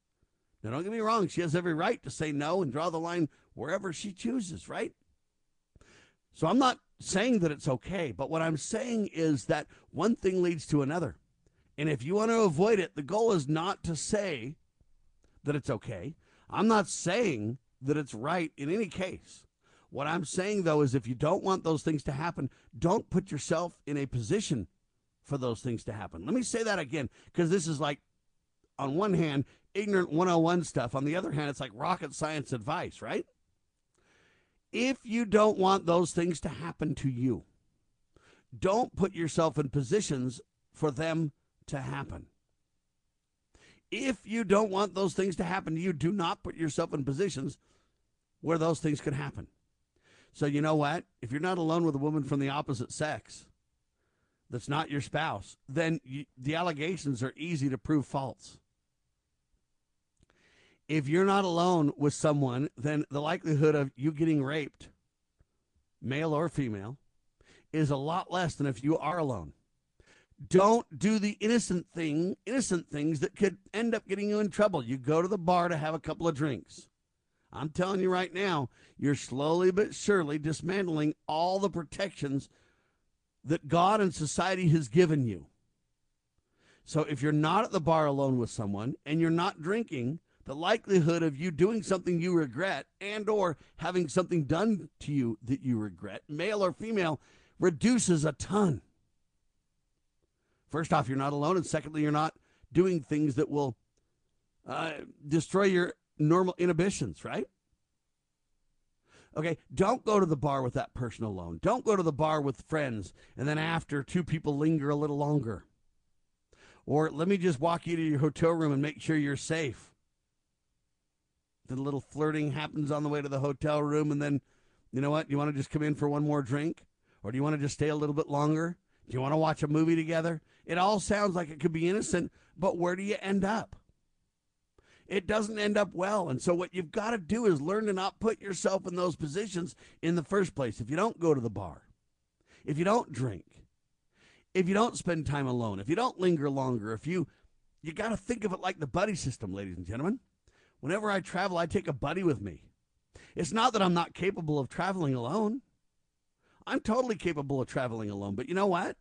Now, don't get me wrong. She has every right to say no and draw the line wherever she chooses, right? So I'm not saying that it's okay, but what I'm saying is that one thing leads to another. And if you want to avoid it, the goal is not to say that it's okay. I'm not saying that it's right in any case. What I'm saying, though, is if you don't want those things to happen, don't put yourself in a position for those things to happen. Let me say that again, because this is like, on one hand, ignorant 101 stuff. On the other hand, it's like rocket science advice, right? If you don't want those things to happen to you, don't put yourself in positions for them to happen. If you don't want those things to happen you, do not put yourself in positions where those things could happen. So, you know what? If you're not alone with a woman from the opposite sex that's not your spouse, then you, the allegations are easy to prove false. If you're not alone with someone, then the likelihood of you getting raped, male or female, is a lot less than if you are alone. Don't do the innocent thing, innocent things that could end up getting you in trouble. You go to the bar to have a couple of drinks. I'm telling you right now, you're slowly but surely dismantling all the protections that God and society has given you. So if you're not at the bar alone with someone and you're not drinking, the likelihood of you doing something you regret and or having something done to you that you regret, male or female, reduces a ton. First off, you're not alone, and secondly, you're not doing things that will uh, destroy your normal inhibitions, right? Okay, don't go to the bar with that person alone. Don't go to the bar with friends and then after two people linger a little longer. Or let me just walk you to your hotel room and make sure you're safe. The little flirting happens on the way to the hotel room, and then, you know what? You want to just come in for one more drink? Or do you want to just stay a little bit longer? Do you want to watch a movie together? It all sounds like it could be innocent, but where do you end up? it doesn't end up well. And so, what you've got to do is learn to not put yourself in those positions in the first place. If you don't go to the bar, if you don't drink, if you don't spend time alone, if you don't linger longer, if you, you got to think of it like the buddy system, ladies and gentlemen. Whenever I travel, I take a buddy with me. It's not that I'm not capable of traveling alone. I'm totally capable of traveling alone. But you know what?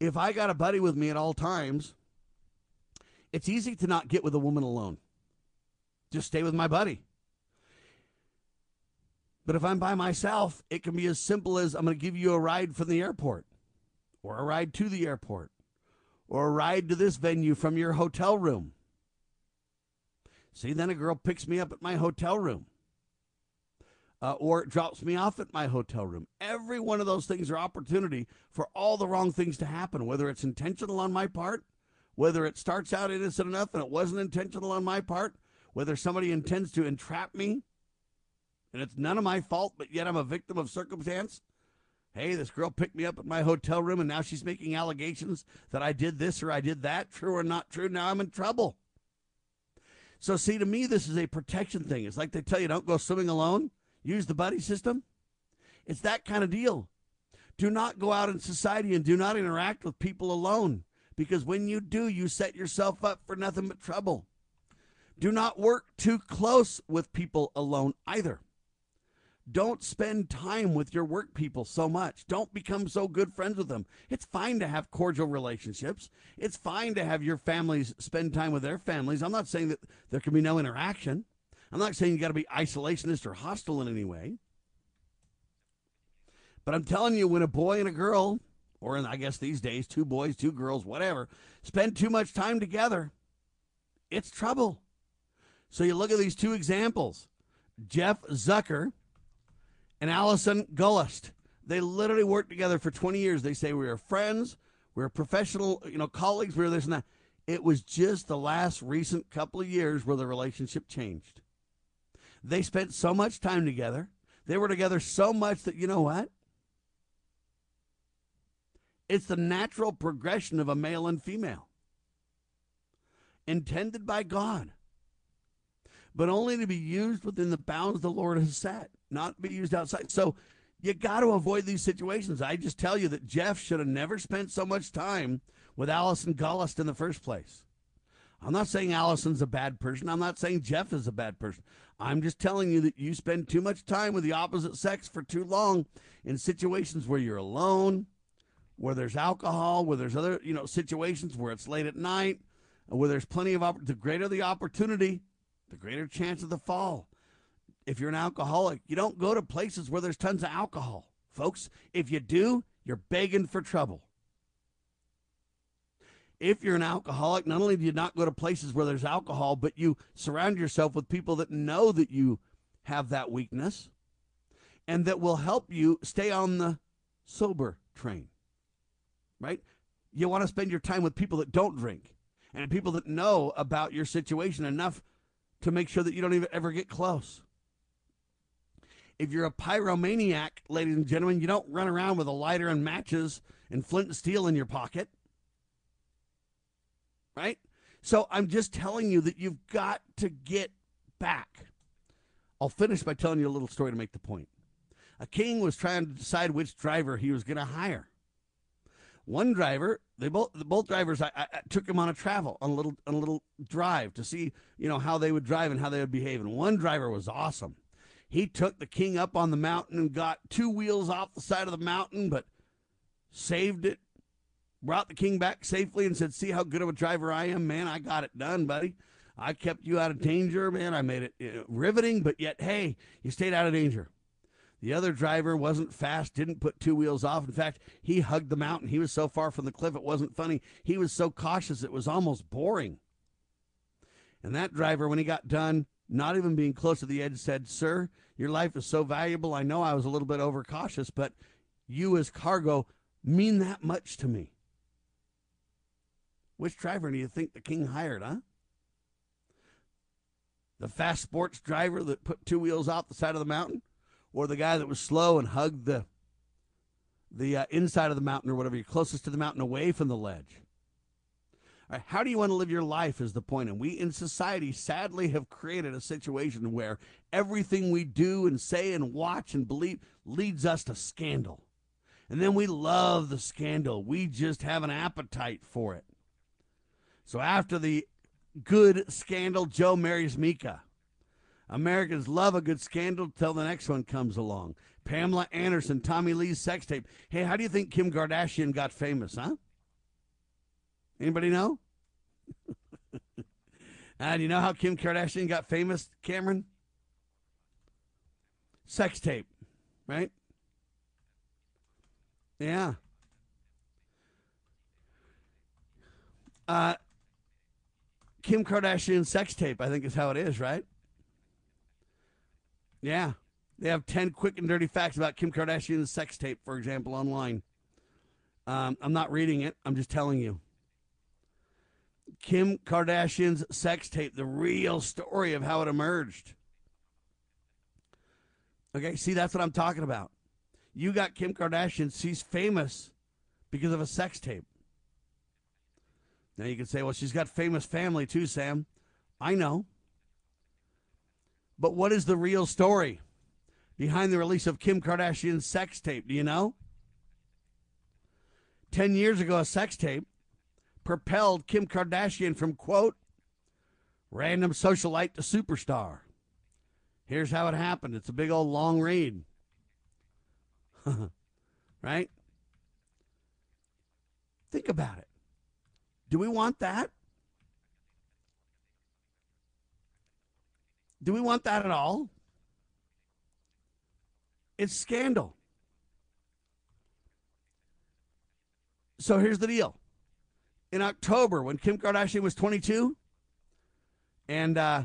If I got a buddy with me at all times, it's easy to not get with a woman alone. Just stay with my buddy. But if I'm by myself, it can be as simple as I'm going to give you a ride from the airport, or a ride to the airport, or a ride to this venue from your hotel room. See, then a girl picks me up at my hotel room. Uh, or it drops me off at my hotel room. Every one of those things are opportunity for all the wrong things to happen, whether it's intentional on my part whether it starts out innocent enough and it wasn't intentional on my part, whether somebody intends to entrap me and it's none of my fault, but yet I'm a victim of circumstance. Hey, this girl picked me up at my hotel room and now she's making allegations that I did this or I did that, true or not true. Now I'm in trouble. So, see, to me, this is a protection thing. It's like they tell you don't go swimming alone, use the buddy system. It's that kind of deal. Do not go out in society and do not interact with people alone because when you do, you set yourself up for nothing but trouble. Do not work too close with people alone either. Don't spend time with your work people so much. Don't become so good friends with them. It's fine to have cordial relationships. It's fine to have your families spend time with their families. I'm not saying that there can be no interaction. I'm not saying you got to be isolationist or hostile in any way. But I'm telling you, when a boy and a girl or in, I guess these days, two boys, two girls, whatever, spend too much time together, it's trouble. So you look at these two examples Jeff Zucker and Allison Gollust. They literally worked together for 20 years. They say we were friends, we were professional, you know, colleagues, we were this and that. It was just the last recent couple of years where the relationship changed. They spent so much time together. They were together so much that, you know what? It's the natural progression of a male and female, intended by God, but only to be used within the bounds the Lord has set, not be used outside. So you got to avoid these situations. I just tell you that Jeff should have never spent so much time with Allison Gollust in the first place. I'm not saying Allison's a bad person. I'm not saying Jeff is a bad person. I'm just telling you that you spend too much time with the opposite sex for too long in situations where you're alone, where there's alcohol, where there's other you know situations where it's late at night, where there's plenty of the greater the opportunity, the greater chance of the fall. If you're an alcoholic, you don't go to places where there's tons of alcohol, folks. If you do, you're begging for trouble. If you're an alcoholic, not only do you not go to places where there's alcohol, but you surround yourself with people that know that you have that weakness and that will help you stay on the sober train, right? You want to spend your time with people that don't drink and people that know about your situation enough to make sure that you don't even ever get close. If you're a pyromaniac, ladies and gentlemen, you don't run around with a lighter and matches and flint and steel in your pocket. Right? So I'm just telling you that you've got to get back. I'll finish by telling you a little story to make the point. A king was trying to decide which driver he was going to hire. One driver, they both both drivers, I, I, took him on a travel, on a little on a little drive to see, you know, how they would drive and how they would behave. And one driver was awesome. He took the king up on the mountain and got two wheels off the side of the mountain, but saved it, brought the king back safely, and said, "See how good of a driver I am, man. I got it done, buddy. I kept you out of danger, man. I made it riveting, but yet, hey, you stayed out of danger." The other driver wasn't fast, didn't put two wheels off. In fact, he hugged the mountain. He was so far from the cliff, it wasn't funny. He was so cautious, it was almost boring. And that driver, when he got done, not even being close to the edge, said, Sir, your life is so valuable. I know I was a little bit overcautious, but you as cargo mean that much to me. Which driver do you think the king hired, huh? The fast sports driver that put two wheels off the side of the mountain? or the guy that was slow and hugged the the uh, inside of the mountain or whatever, you're closest to the mountain away from the ledge. How do you want to live your life is the point. And we in society sadly have created a situation where everything we do and say and watch and believe leads us to scandal. And then we love the scandal. We just have an appetite for it. So after the good scandal, Joe marries Mika. Americans love a good scandal till the next one comes along. Pamela Anderson, Tommy Lee's sex tape. Hey, how do you think Kim Kardashian got famous, huh? Anybody know? and you know how Kim Kardashian got famous, Cameron? Sex tape, right? Yeah. Uh, Kim Kardashian sex tape, I think is how it is, right? Yeah. They have 10 quick and dirty facts about Kim Kardashian's sex tape, for example, online. Um, I'm not reading it, I'm just telling you. Kim Kardashian's sex tape, the real story of how it emerged. Okay, see, that's what I'm talking about. You got Kim Kardashian, she's famous because of a sex tape. Now you can say, well, she's got famous family too, Sam. I know. But what is the real story behind the release of Kim Kardashian's sex tape? Do you know? 10 years ago, a sex tape propelled Kim Kardashian from, quote, random socialite to superstar. Here's how it happened. It's a big old long read. right? Think about it. Do we want that? Do we want that at all? It's scandal. So here's the deal. In October, when Kim Kardashian was 22, and uh,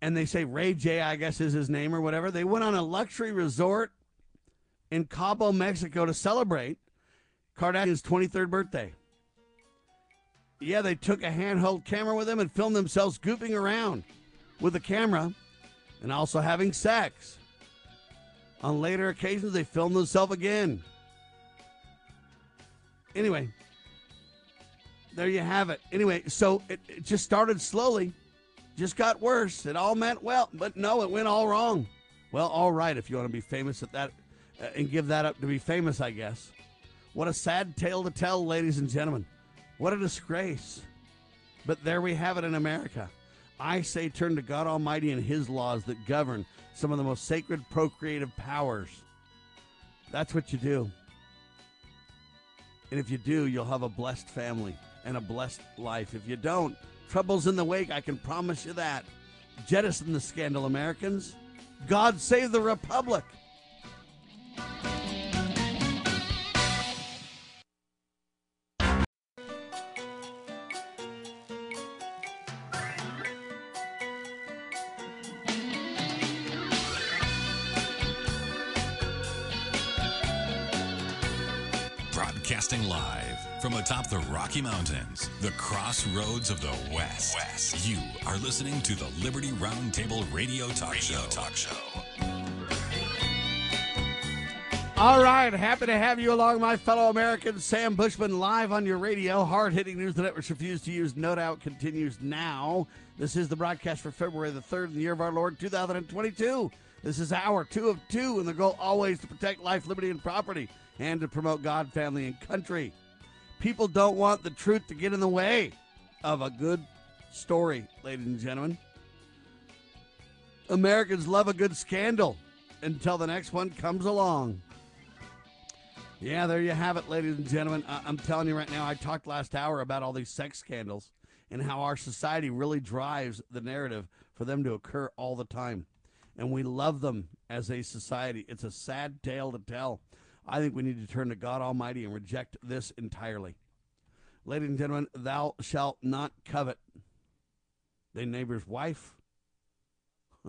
and they say Ray J, I guess is his name or whatever, they went on a luxury resort in Cabo, Mexico to celebrate Kardashian's 23rd birthday. Yeah, they took a handheld camera with them and filmed themselves goofing around with the camera and also having sex. On later occasions, they filmed themselves again. Anyway, there you have it. Anyway, so it, it, just started slowly, just got worse. It all meant well, but no, it went all wrong. Well, all right, if you want to be famous at that uh, and give that up to be famous, I guess. What a sad tale to tell, ladies and gentlemen. What a disgrace. But there we have it in America. I say turn to God Almighty and His laws that govern some of the most sacred procreative powers. That's what you do. And if you do, you'll have a blessed family and a blessed life. If you don't, trouble's in the wake, I can promise you that. Jettison the scandal, Americans. God save the Republic. Broadcasting live from atop the Rocky Mountains, the crossroads of the West. West. You are listening to the Liberty Roundtable Radio Talk radio Show. Talk Show. All right, happy to have you along, my fellow Americans. Sam Bushman live on your radio. Hard hitting news the networks refuse to use. No doubt continues now. This is the broadcast for February the 3rd in the year of our Lord 2022. This is hour two of two, and the goal always to protect life, liberty, and property, and to promote God, family, and country. People don't want the truth to get in the way of a good story, ladies and gentlemen. Americans love a good scandal until the next one comes along. Yeah, there you have it, ladies and gentlemen. I- I'm telling you right now, I talked last hour about all these sex scandals and how our society really drives the narrative for them to occur all the time and we love them as a society. It's a sad tale to tell. I think we need to turn to God Almighty and reject this entirely. Ladies and gentlemen, thou shalt not covet thy neighbor's wife,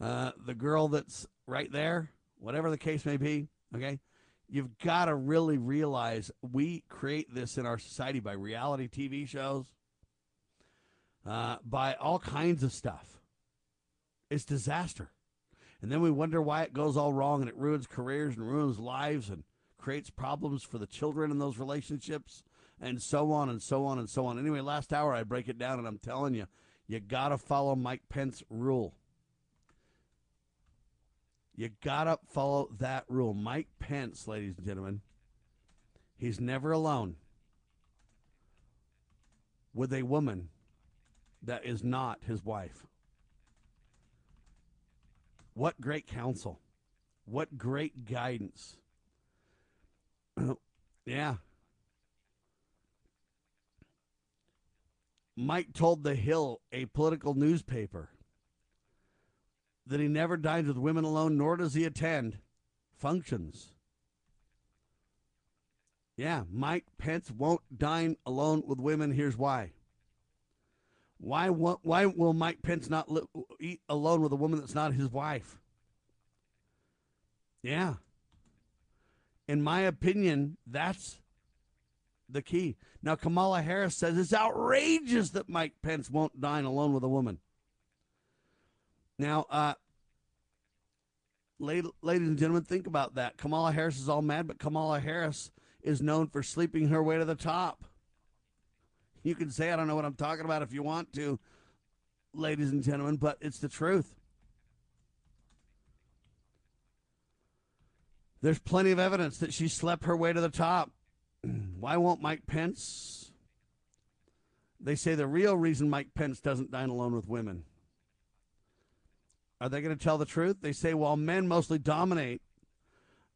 uh, the girl that's right there, whatever the case may be. Okay, you've got to really realize we create this in our society by reality TV shows, uh, by all kinds of stuff. It's disaster. And then we wonder why it goes all wrong and it ruins careers and ruins lives and creates problems for the children in those relationships and so on and so on and so on. Anyway, last hour I break it down and I'm telling you, you got to follow Mike Pence rule. You got to follow that rule. Mike Pence, ladies and gentlemen, he's never alone with a woman that is not his wife. What great counsel. What great guidance. yeah. Mike told The Hill, a political newspaper, that he never dines with women alone, nor does he attend functions. Yeah, Mike Pence won't dine alone with women. Here's why. Why why will Mike Pence not li- eat alone with a woman that's not his wife? Yeah. In my opinion, that's the key. Now Kamala Harris says it's outrageous that Mike Pence won't dine alone with a woman. Now, uh, ladies and gentlemen, think about that. Kamala Harris is all mad, but Kamala Harris is known for sleeping her way to the top. You can say I don't know what I'm talking about if you want to, ladies and gentlemen, but it's the truth. There's plenty of evidence that she slept her way to the top. Why won't Mike Pence? They say the real reason Mike Pence doesn't dine alone with women. Are they going to tell the truth? They say while men mostly dominate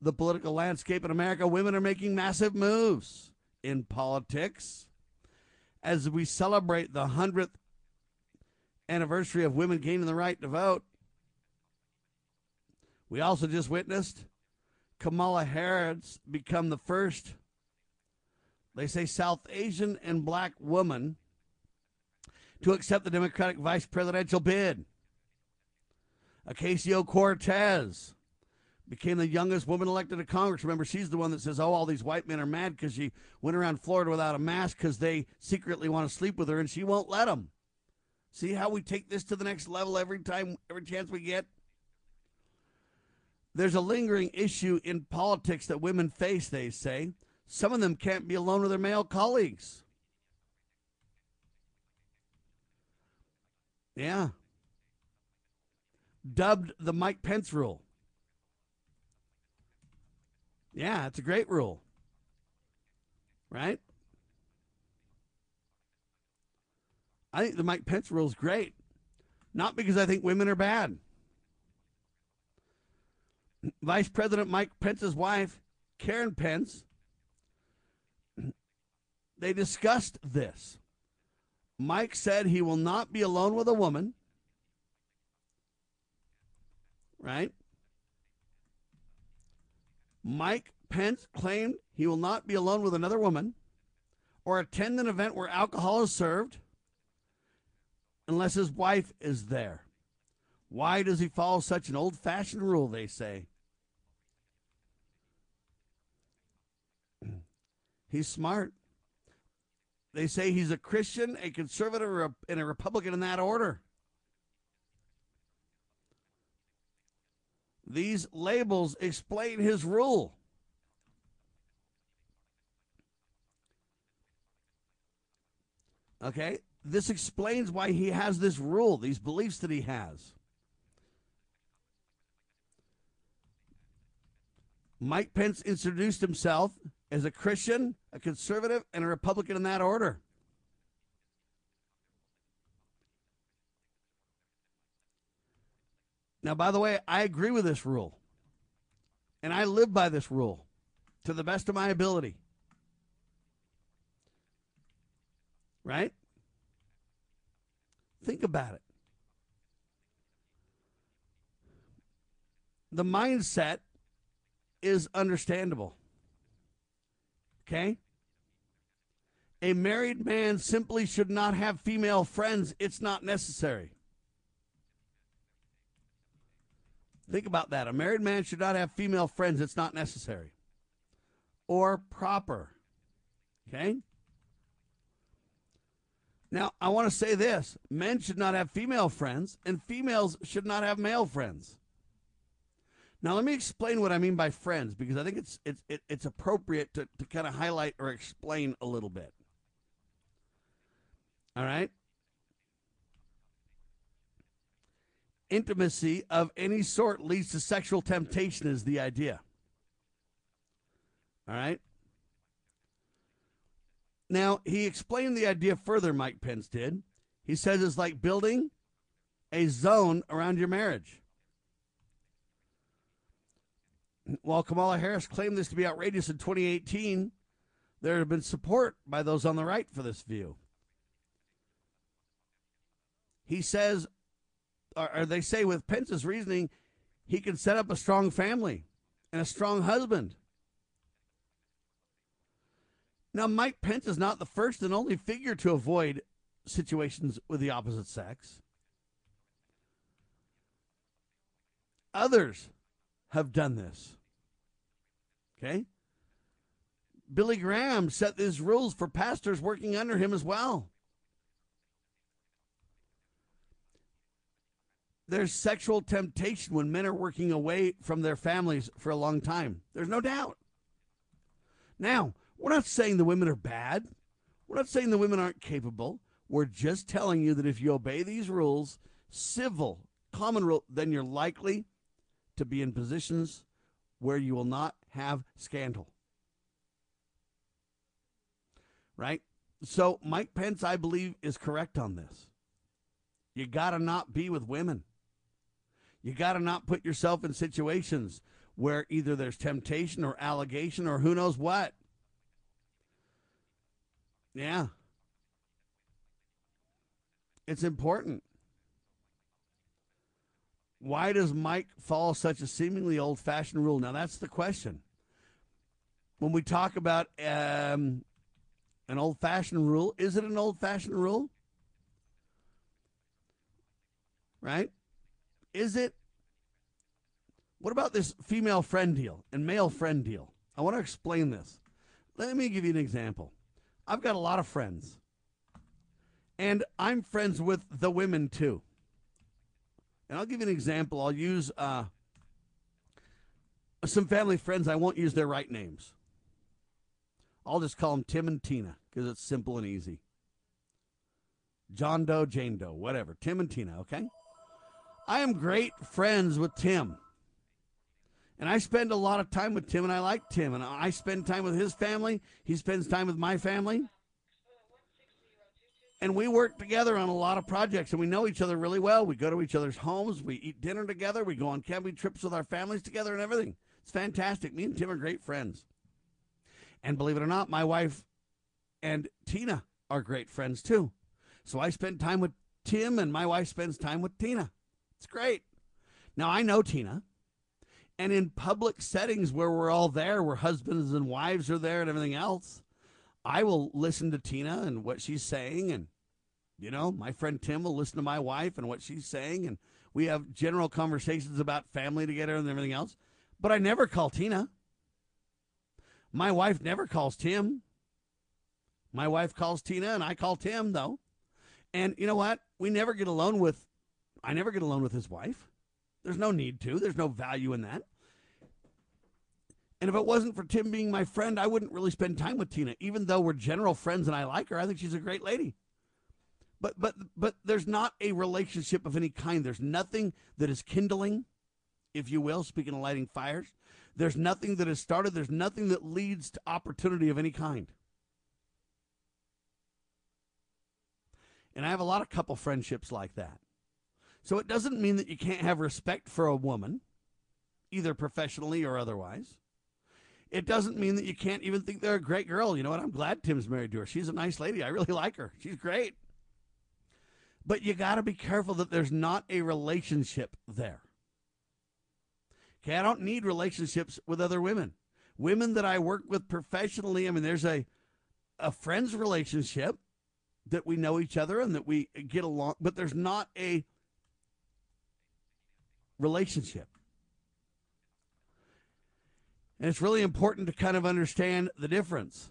the political landscape in America, women are making massive moves in politics, as we celebrate the 100th anniversary of women gaining the right to vote, we also just witnessed Kamala Harris become the first, they say, South Asian and black woman to accept the Democratic vice presidential bid. Ocasio Cortez became the youngest woman elected to Congress. Remember, she's the one that says, "Oh, all these white men are mad because she went around Florida without a mask because they secretly want to sleep with her, and she won't let them." See how we take this to the next level every time, every chance we get. There's a lingering issue in politics that women face. They say some of them can't be alone with their male colleagues. Yeah. Dubbed the Mike Pence rule. Yeah, it's a great rule. Right? I think the Mike Pence rule is great. Not because I think women are bad. Vice President Mike Pence's wife, Karen Pence, they discussed this. Mike said he will not be alone with a woman. Right? Mike Pence claimed he will not be alone with another woman or attend an event where alcohol is served unless his wife is there. Why does he follow such an old fashioned rule, they say? He's smart. They say he's a Christian, a conservative, and a Republican in that order. These labels explain his rule. Okay? This explains why he has this rule, these beliefs that he has. Mike Pence introduced himself as a Christian, a conservative, and a Republican in that order. Now, by the way, I agree with this rule. And I live by this rule to the best of my ability. Right? Think about it. The mindset is understandable. Okay? A married man simply should not have female friends. It's not necessary. Think about that. A married man should not have female friends. It's not necessary or proper. Okay? Now, I want to say this men should not have female friends, and females should not have male friends. Now, let me explain what I mean by friends because I think it's, it's, it, it's appropriate to, to kind of highlight or explain a little bit. All right? Intimacy of any sort leads to sexual temptation, is the idea. All right? Now, he explained the idea further, Mike Pence did. He says it's like building a zone around your marriage. While Kamala Harris claimed this to be outrageous in 2018, there have been support by those on the right for this view. He says, or they say with Pence's reasoning, he can set up a strong family and a strong husband. Now, Mike Pence is not the first and only figure to avoid situations with the opposite sex. Others have done this. Okay? Billy Graham set these rules for pastors working under him as well. There's sexual temptation when men are working away from their families for a long time. There's no doubt. Now, we're not saying the women are bad. We're not saying the women aren't capable. We're just telling you that if you obey these rules, civil, common rule, then you're likely to be in positions where you will not have scandal. Right? So Mike Pence, I believe, is correct on this. You got to not be with women. You got to not put yourself in situations where either there's temptation or allegation or who knows what. Yeah. It's important. Why does Mike follow such a seemingly old fashioned rule? Now, that's the question. When we talk about um, an old fashioned rule, is it an old fashioned rule? Right? Is it? What about this female friend deal and male friend deal? I want to explain this. Let me give you an example. I've got a lot of friends. And I'm friends with the women too. And I'll give you an example. I'll use uh, some family friends. I won't use their right names. I'll just call them Tim and Tina because it's simple and easy. John Doe, Jane Doe, whatever. Tim and Tina, okay? I am great friends with Tim. And I spend a lot of time with Tim, and I like Tim. And I spend time with his family. He spends time with my family. And we work together on a lot of projects, and we know each other really well. We go to each other's homes. We eat dinner together. We go on camping trips with our families together and everything. It's fantastic. Me and Tim are great friends. And believe it or not, my wife and Tina are great friends too. So I spend time with Tim, and my wife spends time with Tina. It's great. Now, I know Tina. And in public settings where we're all there, where husbands and wives are there and everything else, I will listen to Tina and what she's saying. And, you know, my friend Tim will listen to my wife and what she's saying. And we have general conversations about family together and everything else. But I never call Tina. My wife never calls Tim. My wife calls Tina and I call Tim, though. And you know what? We never get alone with, I never get alone with his wife. There's no need to, there's no value in that. And if it wasn't for Tim being my friend, I wouldn't really spend time with Tina. Even though we're general friends and I like her, I think she's a great lady. But but but there's not a relationship of any kind. There's nothing that is kindling, if you will, speaking of lighting fires. There's nothing that has started. There's nothing that leads to opportunity of any kind. And I have a lot of couple friendships like that. So it doesn't mean that you can't have respect for a woman, either professionally or otherwise. It doesn't mean that you can't even think they're a great girl. You know what? I'm glad Tim's married to her. She's a nice lady. I really like her. She's great. But you got to be careful that there's not a relationship there. Okay, I don't need relationships with other women. Women that I work with professionally, I mean, there's a a friends relationship that we know each other and that we get along, but there's not a relationship. And it's really important to kind of understand the difference.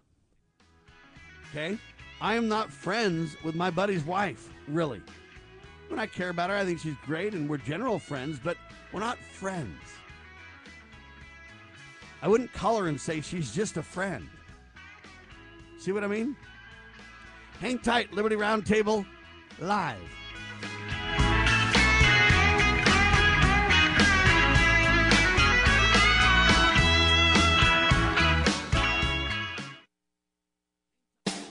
Okay? I am not friends with my buddy's wife, really. When I care about her, I think she's great and we're general friends, but we're not friends. I wouldn't call her and say she's just a friend. See what I mean? Hang tight, Liberty Roundtable live.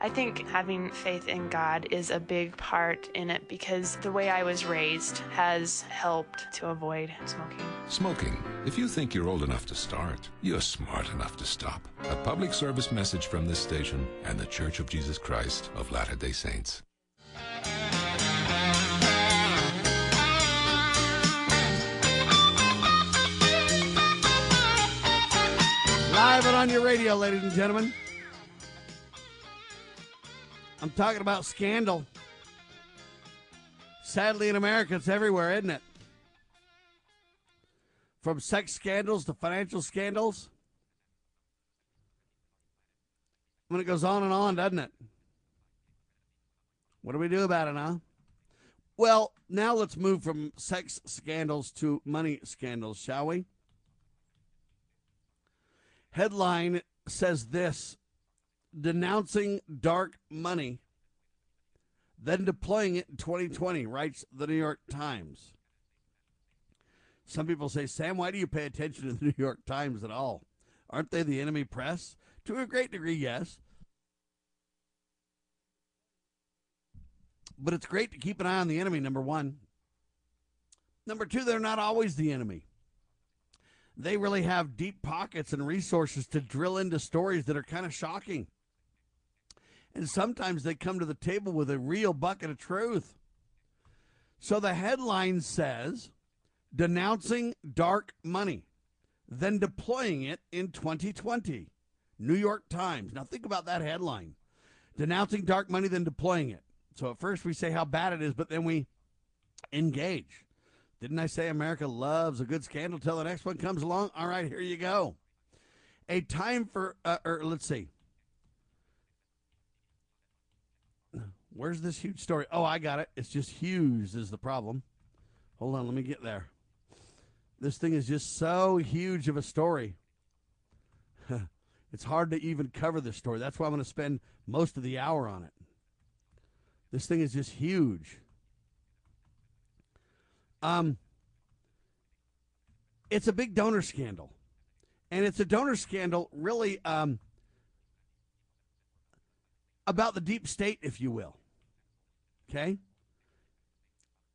I think having faith in God is a big part in it because the way I was raised has helped to avoid smoking. Smoking. If you think you're old enough to start, you're smart enough to stop. A public service message from this station and the Church of Jesus Christ of Latter day Saints. Live and on your radio, ladies and gentlemen. I'm talking about scandal. Sadly, in America, it's everywhere, isn't it? From sex scandals to financial scandals. Mean, it goes on and on, doesn't it? What do we do about it, huh? Well, now let's move from sex scandals to money scandals, shall we? Headline says this denouncing dark money, then deploying it in 2020, writes the New York Times. Some people say, Sam, why do you pay attention to the New York Times at all? Aren't they the enemy press? To a great degree, yes. But it's great to keep an eye on the enemy, number one. Number two, they're not always the enemy. They really have deep pockets and resources to drill into stories that are kind of shocking. And sometimes they come to the table with a real bucket of truth. So the headline says denouncing dark money, then deploying it in 2020. New York Times. Now think about that headline denouncing dark money, then deploying it. So at first we say how bad it is, but then we engage. Didn't I say America loves a good scandal till the next one comes along? All right, here you go. A time for, uh, or let's see. Where's this huge story? Oh, I got it. It's just huge is the problem. Hold on, let me get there. This thing is just so huge of a story. it's hard to even cover this story. That's why I'm going to spend most of the hour on it. This thing is just huge. Um, it's a big donor scandal, and it's a donor scandal really um, about the deep state, if you will. Okay,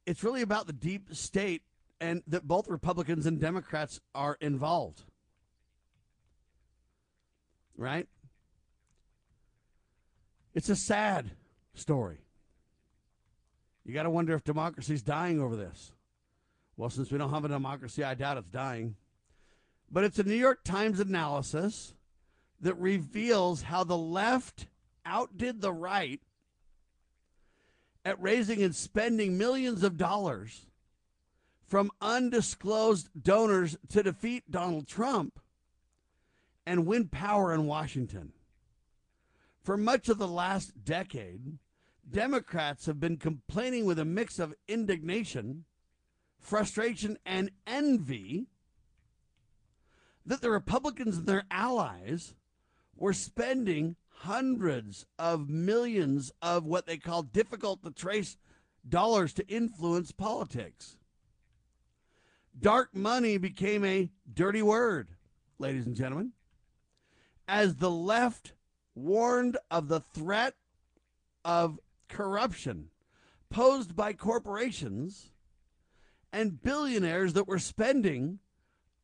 it's really about the deep state, and that both Republicans and Democrats are involved. Right? It's a sad story. You got to wonder if democracy's dying over this. Well, since we don't have a democracy, I doubt it's dying. But it's a New York Times analysis that reveals how the left outdid the right at raising and spending millions of dollars from undisclosed donors to defeat Donald Trump and win power in Washington. For much of the last decade, Democrats have been complaining with a mix of indignation, frustration, and envy that the Republicans and their allies were spending hundreds of millions of what they call difficult to trace dollars to influence politics. Dark money became a dirty word, ladies and gentlemen, as the left warned of the threat of corruption posed by corporations and billionaires that were spending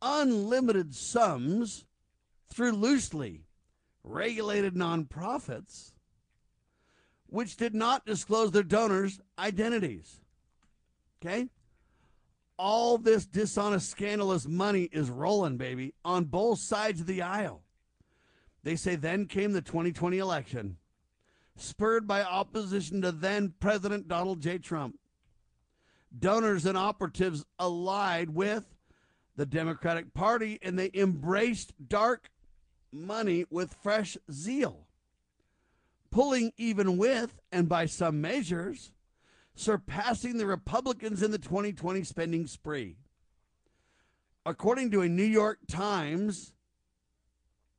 unlimited sums through loosely regulated nonprofits which did not disclose their donors' identities. Okay? All this dishonest, scandalous money is rolling, baby, on both sides of the aisle. They say then came the 2020 election, spurred by opposition to then President Donald J. Trump. Donors and operatives allied with the Democratic Party and they embraced dark money with fresh zeal, pulling even with, and by some measures, surpassing the Republicans in the 2020 spending spree. According to a New York Times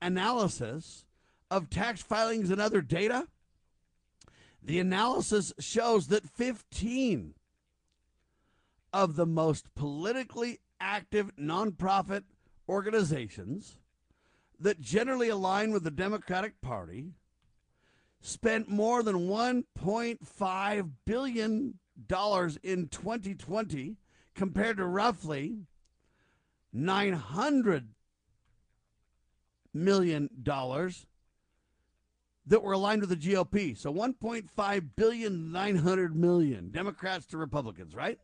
analysis of tax filings and other data, the analysis shows that 15 of the most politically active nonprofit organizations that generally align with the Democratic Party spent more than 1.5 billion dollars in 2020 compared to roughly 900 million dollars that were aligned with the GOP. So 1.5 billion 900 million Democrats to Republicans, right?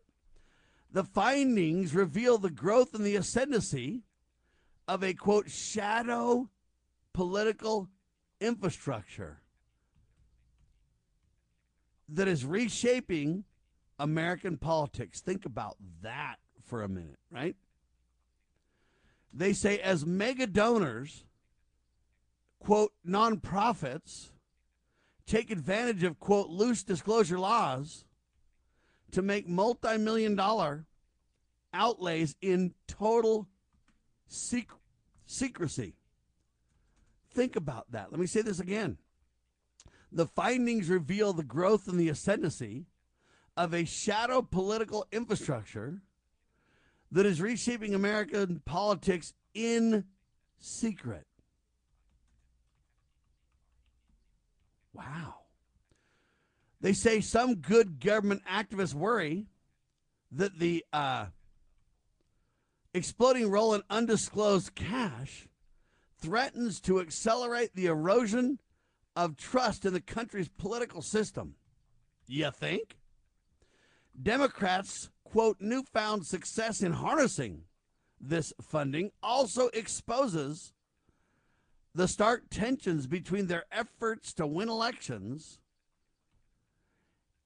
The findings reveal the growth in the ascendancy of a quote shadow political infrastructure that is reshaping American politics. Think about that for a minute, right? They say as mega donors, quote, nonprofits take advantage of, quote, loose disclosure laws to make multi million dollar outlays in total sec- secrecy. Think about that. Let me say this again. The findings reveal the growth and the ascendancy of a shadow political infrastructure that is reshaping American politics in secret. Wow. They say some good government activists worry that the uh, exploding role in undisclosed cash threatens to accelerate the erosion of trust in the country's political system. You think? Democrats, quote, newfound success in harnessing this funding also exposes the stark tensions between their efforts to win elections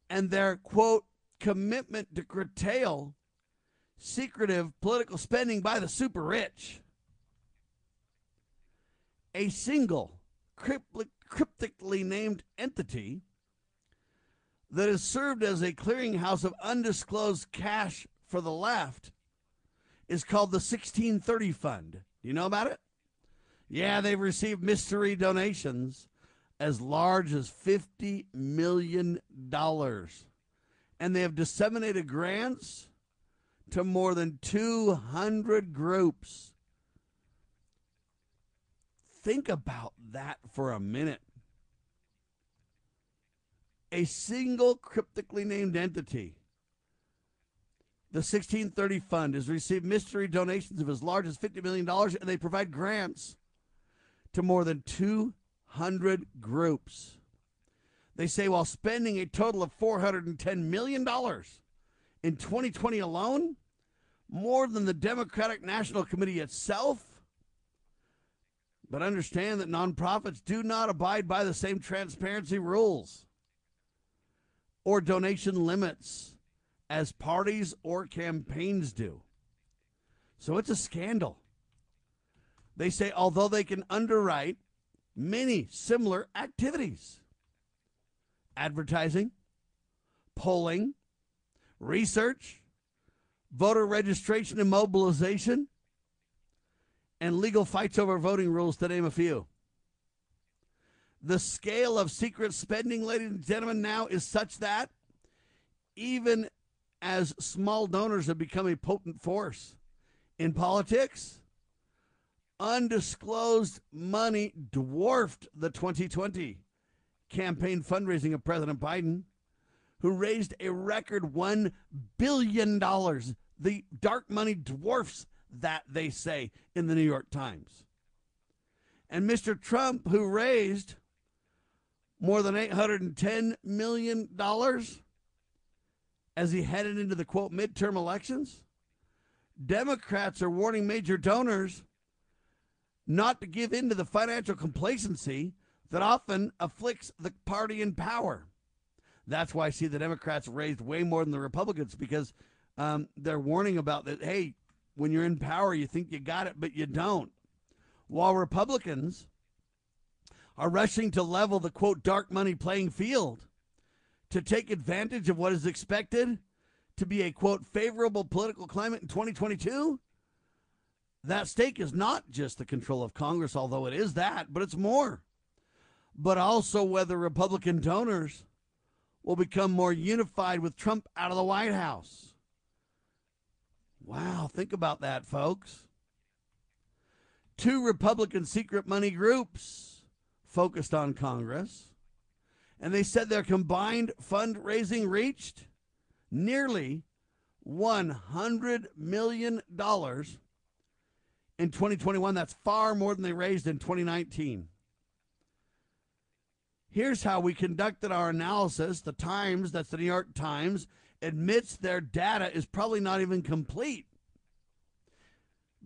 and their, quote, commitment to curtail secretive political spending by the super rich. A single cryptically named entity that has served as a clearinghouse of undisclosed cash for the left is called the 1630 Fund. Do you know about it? Yeah, they've received mystery donations as large as $50 million. And they have disseminated grants to more than 200 groups. Think about that for a minute. A single cryptically named entity, the 1630 Fund, has received mystery donations of as large as $50 million, and they provide grants to more than 200 groups. They say while spending a total of $410 million in 2020 alone, more than the Democratic National Committee itself. But understand that nonprofits do not abide by the same transparency rules or donation limits as parties or campaigns do. So it's a scandal. They say, although they can underwrite many similar activities advertising, polling, research, voter registration and mobilization, and legal fights over voting rules, to name a few. The scale of secret spending, ladies and gentlemen, now is such that even as small donors have become a potent force in politics, undisclosed money dwarfed the 2020 campaign fundraising of President Biden who raised a record $1 billion. The dark money dwarfs that, they say, in the New York Times. And Mr. Trump, who raised more than $810 million as he headed into the quote midterm elections, Democrats are warning major donors not to give in to the financial complacency that often afflicts the party in power. That's why I see the Democrats raised way more than the Republicans because um, they're warning about that. Hey, when you're in power, you think you got it, but you don't. While Republicans are rushing to level the quote dark money playing field to take advantage of what is expected to be a quote favorable political climate in 2022. That stake is not just the control of Congress, although it is that, but it's more. But also whether Republican donors will become more unified with Trump out of the White House. Wow, think about that, folks. Two Republican secret money groups focused on Congress, and they said their combined fundraising reached nearly $100 million in 2021. That's far more than they raised in 2019. Here's how we conducted our analysis. The Times, that's the New York Times, admits their data is probably not even complete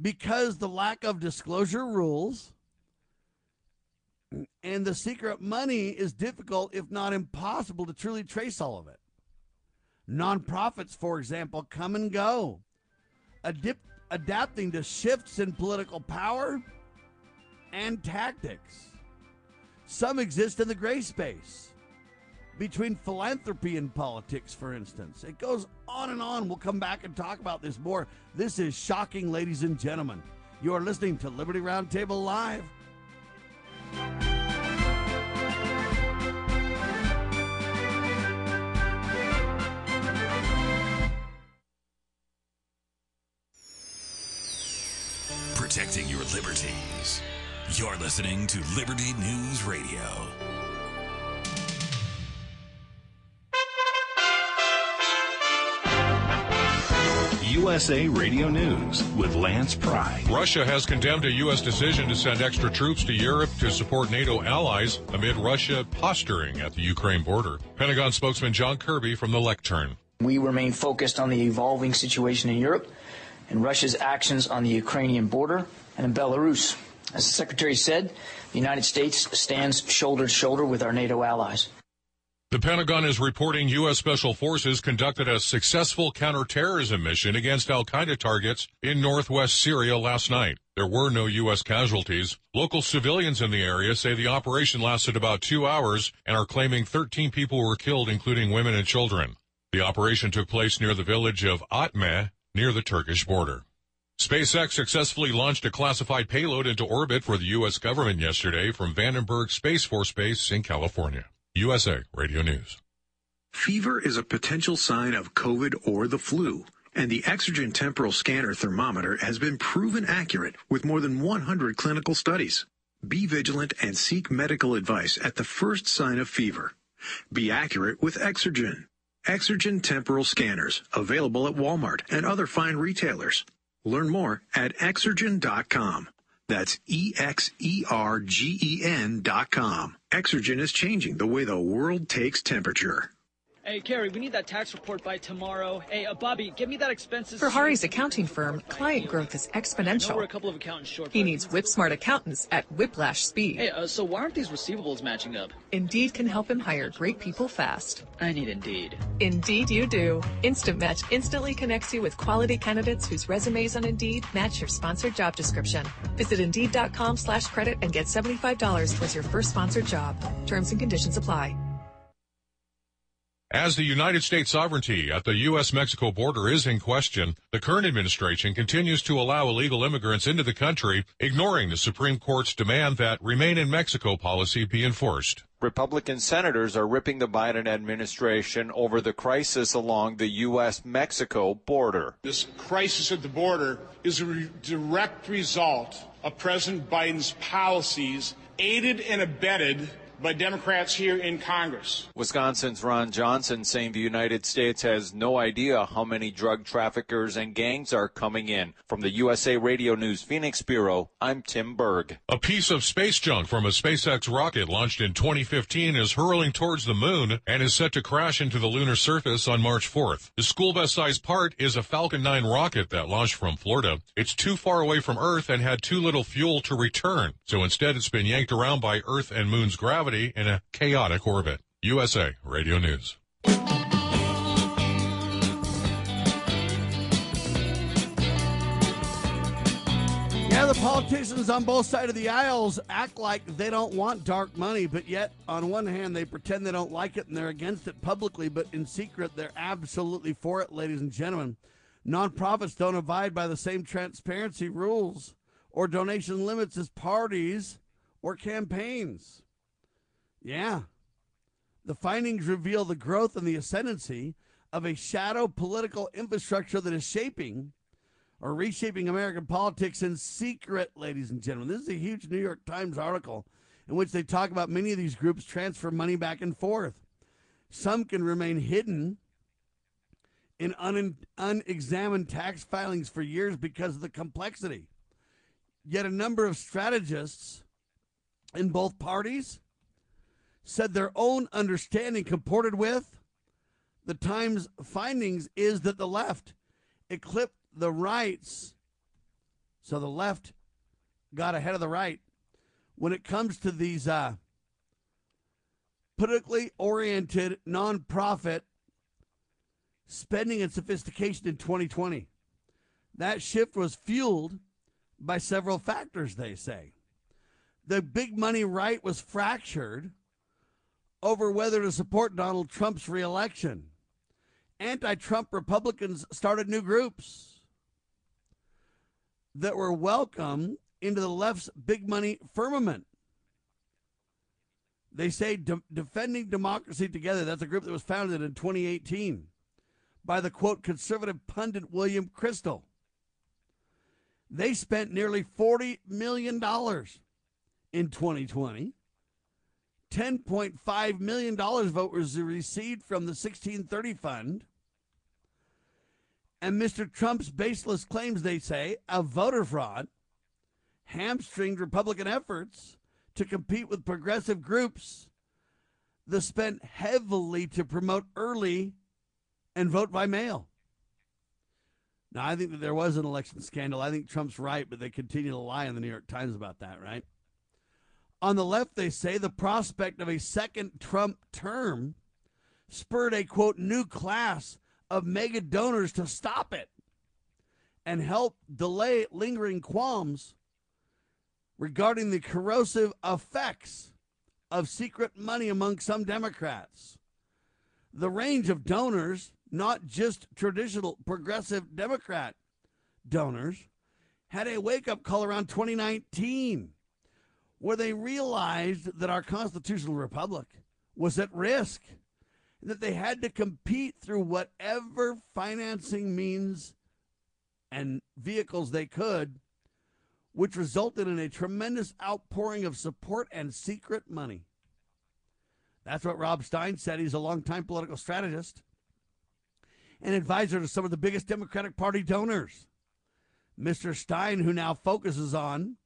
because the lack of disclosure rules and the secret money is difficult, if not impossible, to truly trace all of it. Nonprofits, for example, come and go, adip- adapting to shifts in political power and tactics. Some exist in the gray space between philanthropy and politics, for instance. It goes on and on. We'll come back and talk about this more. This is shocking, ladies and gentlemen. You are listening to Liberty Roundtable Live. Listening to Liberty News Radio. USA Radio News with Lance Pry. Russia has condemned a U.S. decision to send extra troops to Europe to support NATO allies amid Russia posturing at the Ukraine border. Pentagon spokesman John Kirby from the lectern. We remain focused on the evolving situation in Europe and Russia's actions on the Ukrainian border and in Belarus. As the Secretary said, the United States stands shoulder to shoulder with our NATO allies. The Pentagon is reporting U.S. Special Forces conducted a successful counterterrorism mission against Al Qaeda targets in northwest Syria last night. There were no U.S. casualties. Local civilians in the area say the operation lasted about two hours and are claiming 13 people were killed, including women and children. The operation took place near the village of Atme, near the Turkish border. SpaceX successfully launched a classified payload into orbit for the U.S. government yesterday from Vandenberg Space Force Base in California. USA Radio News. Fever is a potential sign of COVID or the flu, and the Exergen temporal scanner thermometer has been proven accurate with more than 100 clinical studies. Be vigilant and seek medical advice at the first sign of fever. Be accurate with Exergen. Exergen temporal scanners, available at Walmart and other fine retailers. Learn more at Exergen.com. That's E-X-E-R-G-E-N dot com. Exergen is changing the way the world takes temperature. Hey, Carrie, we need that tax report by tomorrow. Hey, uh, Bobby, give me that expenses. For Hari's accounting firm, client growth is know we're a exponential. couple of accountants short. He needs whip smart accountants at whiplash speed. Hey, uh, so why aren't these receivables matching up? Indeed can help him hire great people fast. I need Indeed. Indeed, you do. Instant Match instantly connects you with quality candidates whose resumes on Indeed match your sponsored job description. Visit Indeed.com slash credit and get $75 towards your first sponsored job. Terms and conditions apply. As the United States sovereignty at the U.S.-Mexico border is in question, the current administration continues to allow illegal immigrants into the country, ignoring the Supreme Court's demand that remain in Mexico policy be enforced. Republican senators are ripping the Biden administration over the crisis along the U.S. Mexico border. This crisis at the border is a re- direct result of President Biden's policies, aided and abetted by Democrats here in Congress. Wisconsin's Ron Johnson saying the United States has no idea how many drug traffickers and gangs are coming in. From the USA Radio News Phoenix Bureau, I'm Tim Berg. A piece of space junk from a SpaceX rocket launched in 2015 is hurling towards the moon and is set to crash into the lunar surface on March 4th. The school bus sized part is a Falcon 9 rocket that launched from Florida. It's too far away from Earth and had too little fuel to return. So instead it's been yanked around by Earth and moon's gravity in a chaotic orbit. USA Radio News. Yeah, the politicians on both sides of the aisles act like they don't want dark money, but yet, on one hand, they pretend they don't like it and they're against it publicly, but in secret, they're absolutely for it, ladies and gentlemen. Nonprofits don't abide by the same transparency rules or donation limits as parties or campaigns. Yeah. The findings reveal the growth and the ascendancy of a shadow political infrastructure that is shaping or reshaping American politics in secret, ladies and gentlemen. This is a huge New York Times article in which they talk about many of these groups transfer money back and forth. Some can remain hidden in un- unexamined tax filings for years because of the complexity. Yet a number of strategists in both parties said their own understanding comported with the Times findings is that the left eclipsed the rights. So the left got ahead of the right when it comes to these uh, politically oriented nonprofit spending and sophistication in 2020. That shift was fueled by several factors, they say. The big money right was fractured over whether to support Donald Trump's reelection. Anti Trump Republicans started new groups that were welcome into the left's big money firmament. They say De- Defending Democracy Together, that's a group that was founded in 2018 by the quote conservative pundit William Kristol. They spent nearly $40 million in 2020. $10.5 million vote was received from the 1630 fund. And Mr. Trump's baseless claims, they say, of voter fraud hamstringed Republican efforts to compete with progressive groups that spent heavily to promote early and vote by mail. Now, I think that there was an election scandal. I think Trump's right, but they continue to lie in the New York Times about that, right? On the left, they say the prospect of a second Trump term spurred a quote new class of mega donors to stop it and help delay lingering qualms regarding the corrosive effects of secret money among some Democrats. The range of donors, not just traditional progressive Democrat donors, had a wake up call around 2019 where they realized that our constitutional republic was at risk, that they had to compete through whatever financing means and vehicles they could, which resulted in a tremendous outpouring of support and secret money. That's what Rob Stein said. He's a longtime political strategist and advisor to some of the biggest Democratic Party donors. Mr. Stein, who now focuses on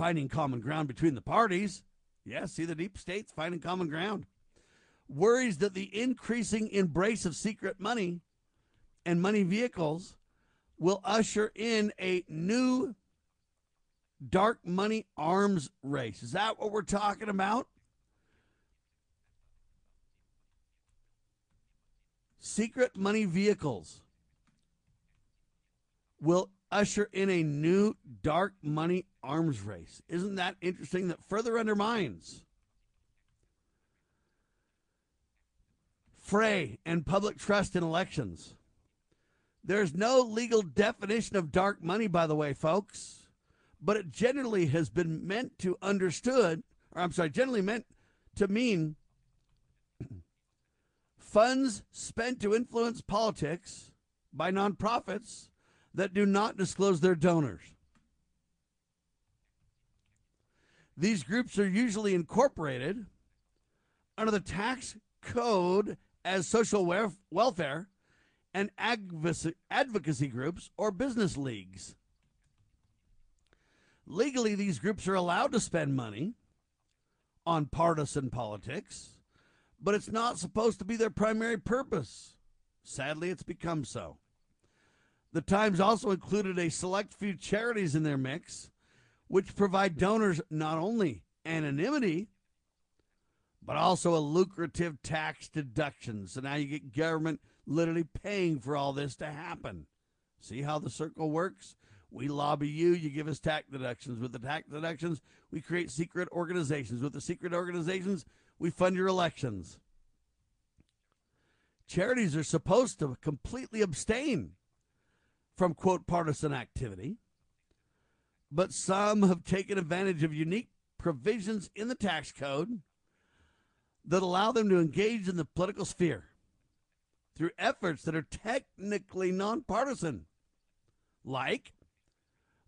finding common ground between the parties. Yes, yeah, see the deep states finding common ground. Worries that the increasing embrace of secret money and money vehicles will usher in a new dark money arms race. Is that what we're talking about? Secret money vehicles will usher in a new dark money arms race. Isn't that interesting? That further undermines fray and public trust in elections. There's no legal definition of dark money, by the way, folks, but it generally has been meant to understood, or I'm sorry, generally meant to mean funds spent to influence politics by nonprofits that do not disclose their donors. These groups are usually incorporated under the tax code as social welfare and advocacy groups or business leagues. Legally, these groups are allowed to spend money on partisan politics, but it's not supposed to be their primary purpose. Sadly, it's become so. The Times also included a select few charities in their mix, which provide donors not only anonymity, but also a lucrative tax deduction. So now you get government literally paying for all this to happen. See how the circle works? We lobby you, you give us tax deductions. With the tax deductions, we create secret organizations. With the secret organizations, we fund your elections. Charities are supposed to completely abstain from, quote, partisan activity. But some have taken advantage of unique provisions in the tax code that allow them to engage in the political sphere through efforts that are technically nonpartisan, like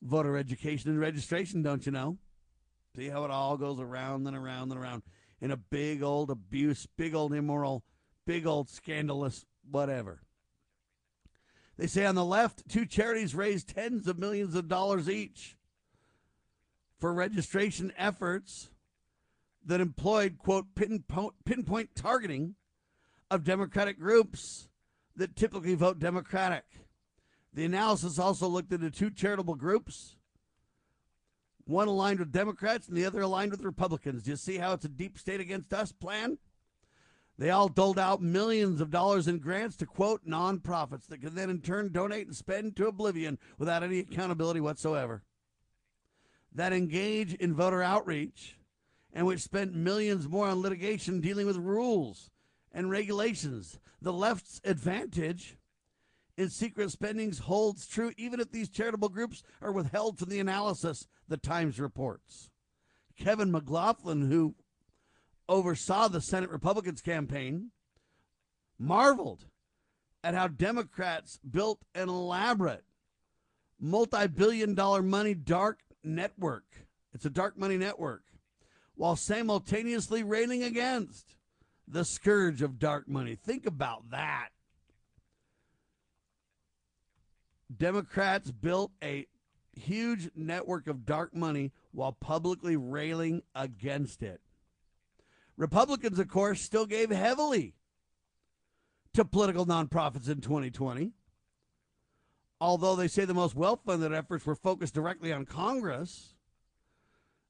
voter education and registration, don't you know? See how it all goes around and around and around in a big old abuse, big old immoral, big old scandalous whatever. They say on the left, two charities raised tens of millions of dollars each for registration efforts that employed, quote, pinpoint, pinpoint targeting of Democratic groups that typically vote Democratic. The analysis also looked into two charitable groups, one aligned with Democrats and the other aligned with Republicans. Do you see how it's a deep state against us plan? They all doled out millions of dollars in grants to quote nonprofits that could then in turn donate and spend to oblivion without any accountability whatsoever. That engage in voter outreach and which spent millions more on litigation dealing with rules and regulations. The left's advantage in secret spendings holds true even if these charitable groups are withheld from the analysis, the Times reports. Kevin McLaughlin, who oversaw the Senate Republicans campaign marveled at how Democrats built an elaborate multi billion dollar money dark network. It's a dark money network while simultaneously railing against the scourge of dark money. Think about that. Democrats built a huge network of dark money while publicly railing against it. Republicans, of course, still gave heavily to political nonprofits in 2020. Although they say the most well funded efforts were focused directly on Congress,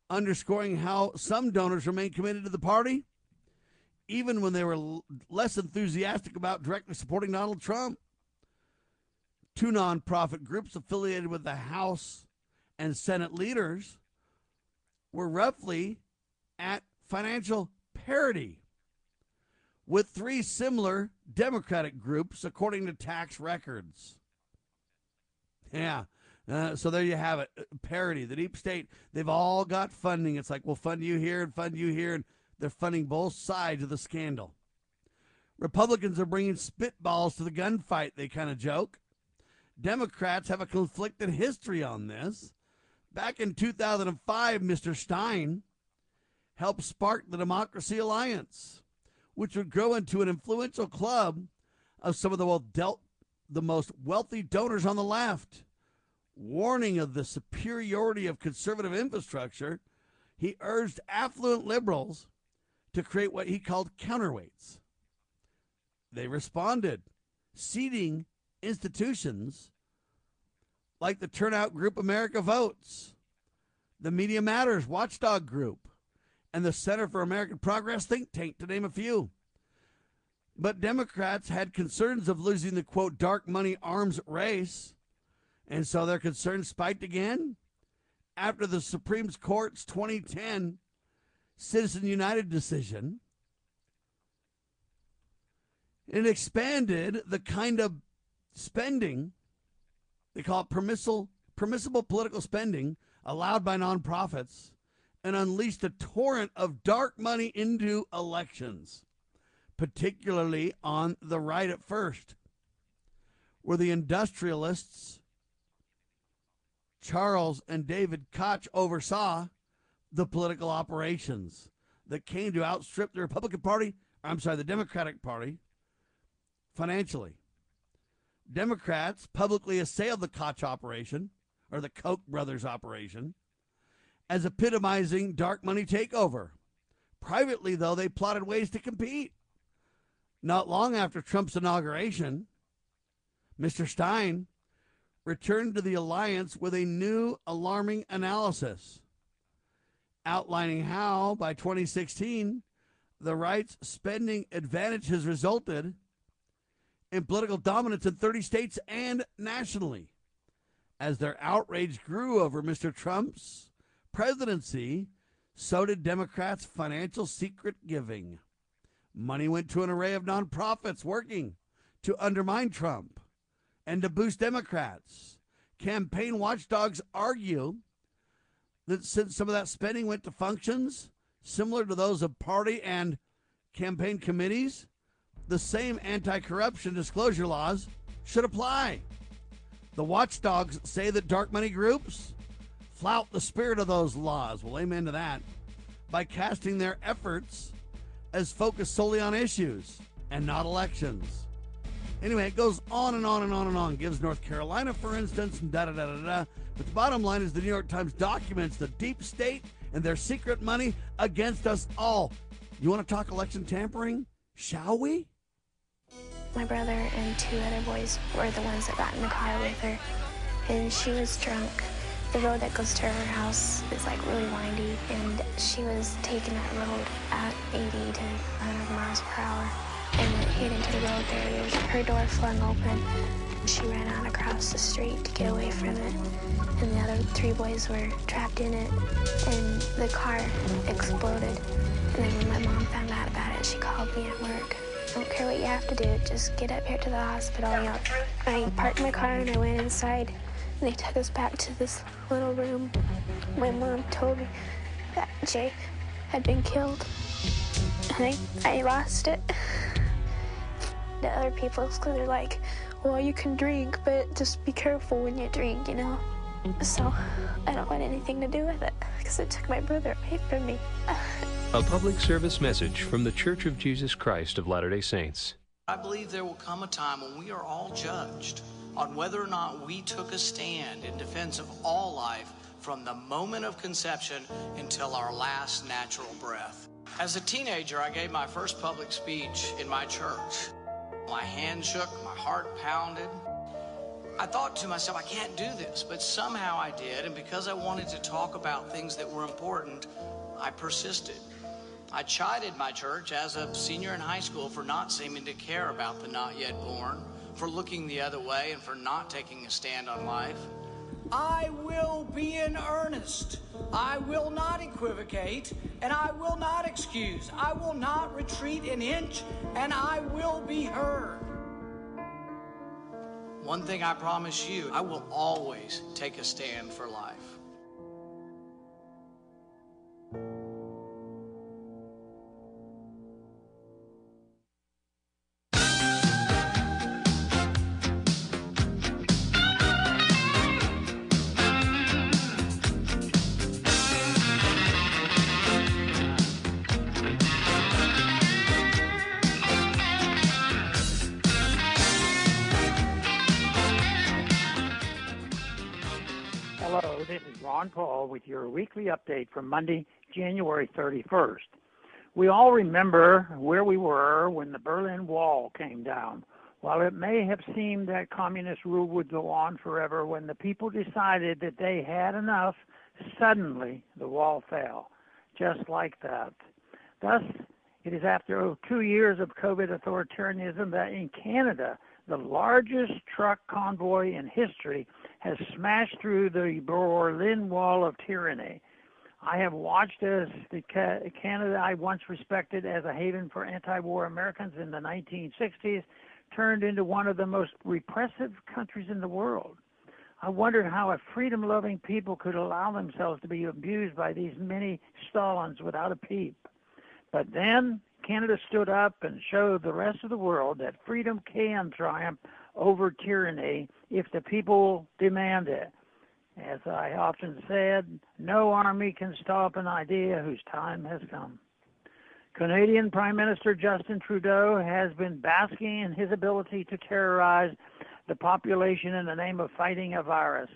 underscoring how some donors remain committed to the party, even when they were l- less enthusiastic about directly supporting Donald Trump. Two nonprofit groups affiliated with the House and Senate leaders were roughly at financial parity with three similar Democratic groups, according to tax records. Yeah. Uh, so there you have it. Parity. The deep state, they've all got funding. It's like, we'll fund you here and fund you here. And they're funding both sides of the scandal. Republicans are bringing spitballs to the gunfight, they kind of joke. Democrats have a conflicted history on this. Back in 2005, Mr. Stein helped spark the Democracy Alliance, which would grow into an influential club of some of the, dealt, the most wealthy donors on the left. Warning of the superiority of conservative infrastructure, he urged affluent liberals to create what he called counterweights. They responded, seeding institutions like the Turnout Group America Votes, the Media Matters Watchdog Group, and the Center for American Progress think tank, to name a few. But Democrats had concerns of losing the quote dark money arms race, and so their concerns spiked again after the Supreme Court's 2010 Citizen United decision. It expanded the kind of spending they call it permissible permissible political spending allowed by nonprofits and unleashed a torrent of dark money into elections, particularly on the right at first, where the industrialists Charles and David Koch oversaw the political operations that came to outstrip the Republican Party, I'm sorry, the Democratic Party financially. Democrats publicly assailed the Koch operation, or the Koch brothers operation, as epitomizing dark money takeover. Privately, though, they plotted ways to compete. Not long after Trump's inauguration, Mr. Stein returned to the alliance with a new alarming analysis, outlining how, by 2016, the right's spending advantage has resulted in political dominance in 30 states and nationally. As their outrage grew over Mr. Trump's presidency, so did Democrats' financial secret giving. Money went to an array of nonprofits working to undermine Trump and to boost Democrats. Campaign watchdogs argue that since some of that spending went to functions similar to those of party and campaign committees, the same anti corruption disclosure laws should apply. The watchdogs say that dark money groups flout the spirit of those laws. Well, amen to that. By casting their efforts as focused solely on issues and not elections. Anyway, it goes on and on and on and on. Gives North Carolina, for instance, and da da da da da. But the bottom line is the New York Times documents the deep state and their secret money against us all. You want to talk election tampering? Shall we? My brother and two other boys were the ones that got in the car with her, and she was drunk. The road that goes to her house is like really windy, and she was taking that road at 80 to 100 miles per hour, and it hit into the road barriers. Her door flung open. She ran out across the street to get away from it, and the other three boys were trapped in it, and the car exploded. And then when my mom found out about it, she called me at work. I don't care what you have to do, just get up here to the hospital. You know, I parked my car and I went inside. And they took us back to this little room. My mom told me that Jay had been killed. And I, I lost it. The other people, they're like, well, you can drink, but just be careful when you drink, you know? So I don't want anything to do with it because it took my brother away from me. A public service message from the Church of Jesus Christ of Latter day Saints. I believe there will come a time when we are all judged on whether or not we took a stand in defense of all life from the moment of conception until our last natural breath. As a teenager, I gave my first public speech in my church. My hand shook, my heart pounded. I thought to myself, I can't do this, but somehow I did, and because I wanted to talk about things that were important, I persisted. I chided my church as a senior in high school for not seeming to care about the not yet born, for looking the other way, and for not taking a stand on life. I will be in earnest. I will not equivocate, and I will not excuse. I will not retreat an inch, and I will be heard. One thing I promise you, I will always take a stand for life. Ron Paul with your weekly update from Monday, January 31st. We all remember where we were when the Berlin Wall came down. While it may have seemed that communist rule would go on forever, when the people decided that they had enough, suddenly the wall fell. Just like that. Thus, it is after two years of COVID authoritarianism that in Canada, the largest truck convoy in history has smashed through the Berlin Wall of tyranny. I have watched as the Ca- Canada I once respected as a haven for anti-war Americans in the 1960s turned into one of the most repressive countries in the world. I wondered how a freedom-loving people could allow themselves to be abused by these many Stalins without a peep. But then Canada stood up and showed the rest of the world that freedom can triumph over tyranny if the people demand it. As I often said, no army can stop an idea whose time has come. Canadian Prime Minister Justin Trudeau has been basking in his ability to terrorize the population in the name of fighting a virus.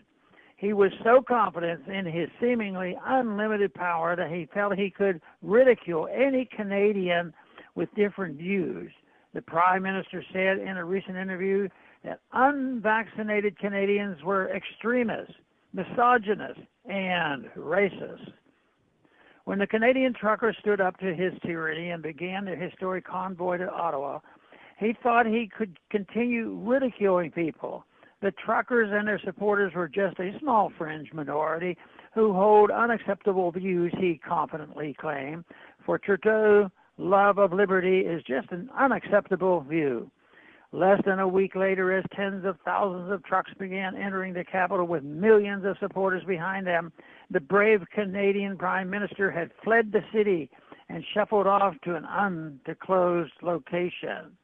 He was so confident in his seemingly unlimited power that he felt he could ridicule any Canadian with different views. The Prime Minister said in a recent interview that unvaccinated Canadians were extremists, misogynists, and racist. When the Canadian trucker stood up to his tyranny and began the historic convoy to Ottawa, he thought he could continue ridiculing people. The truckers and their supporters were just a small fringe minority who hold unacceptable views, he confidently claimed. For Trudeau, love of liberty is just an unacceptable view. Less than a week later, as tens of thousands of trucks began entering the capital with millions of supporters behind them, the brave Canadian Prime Minister had fled the city and shuffled off to an undisclosed location.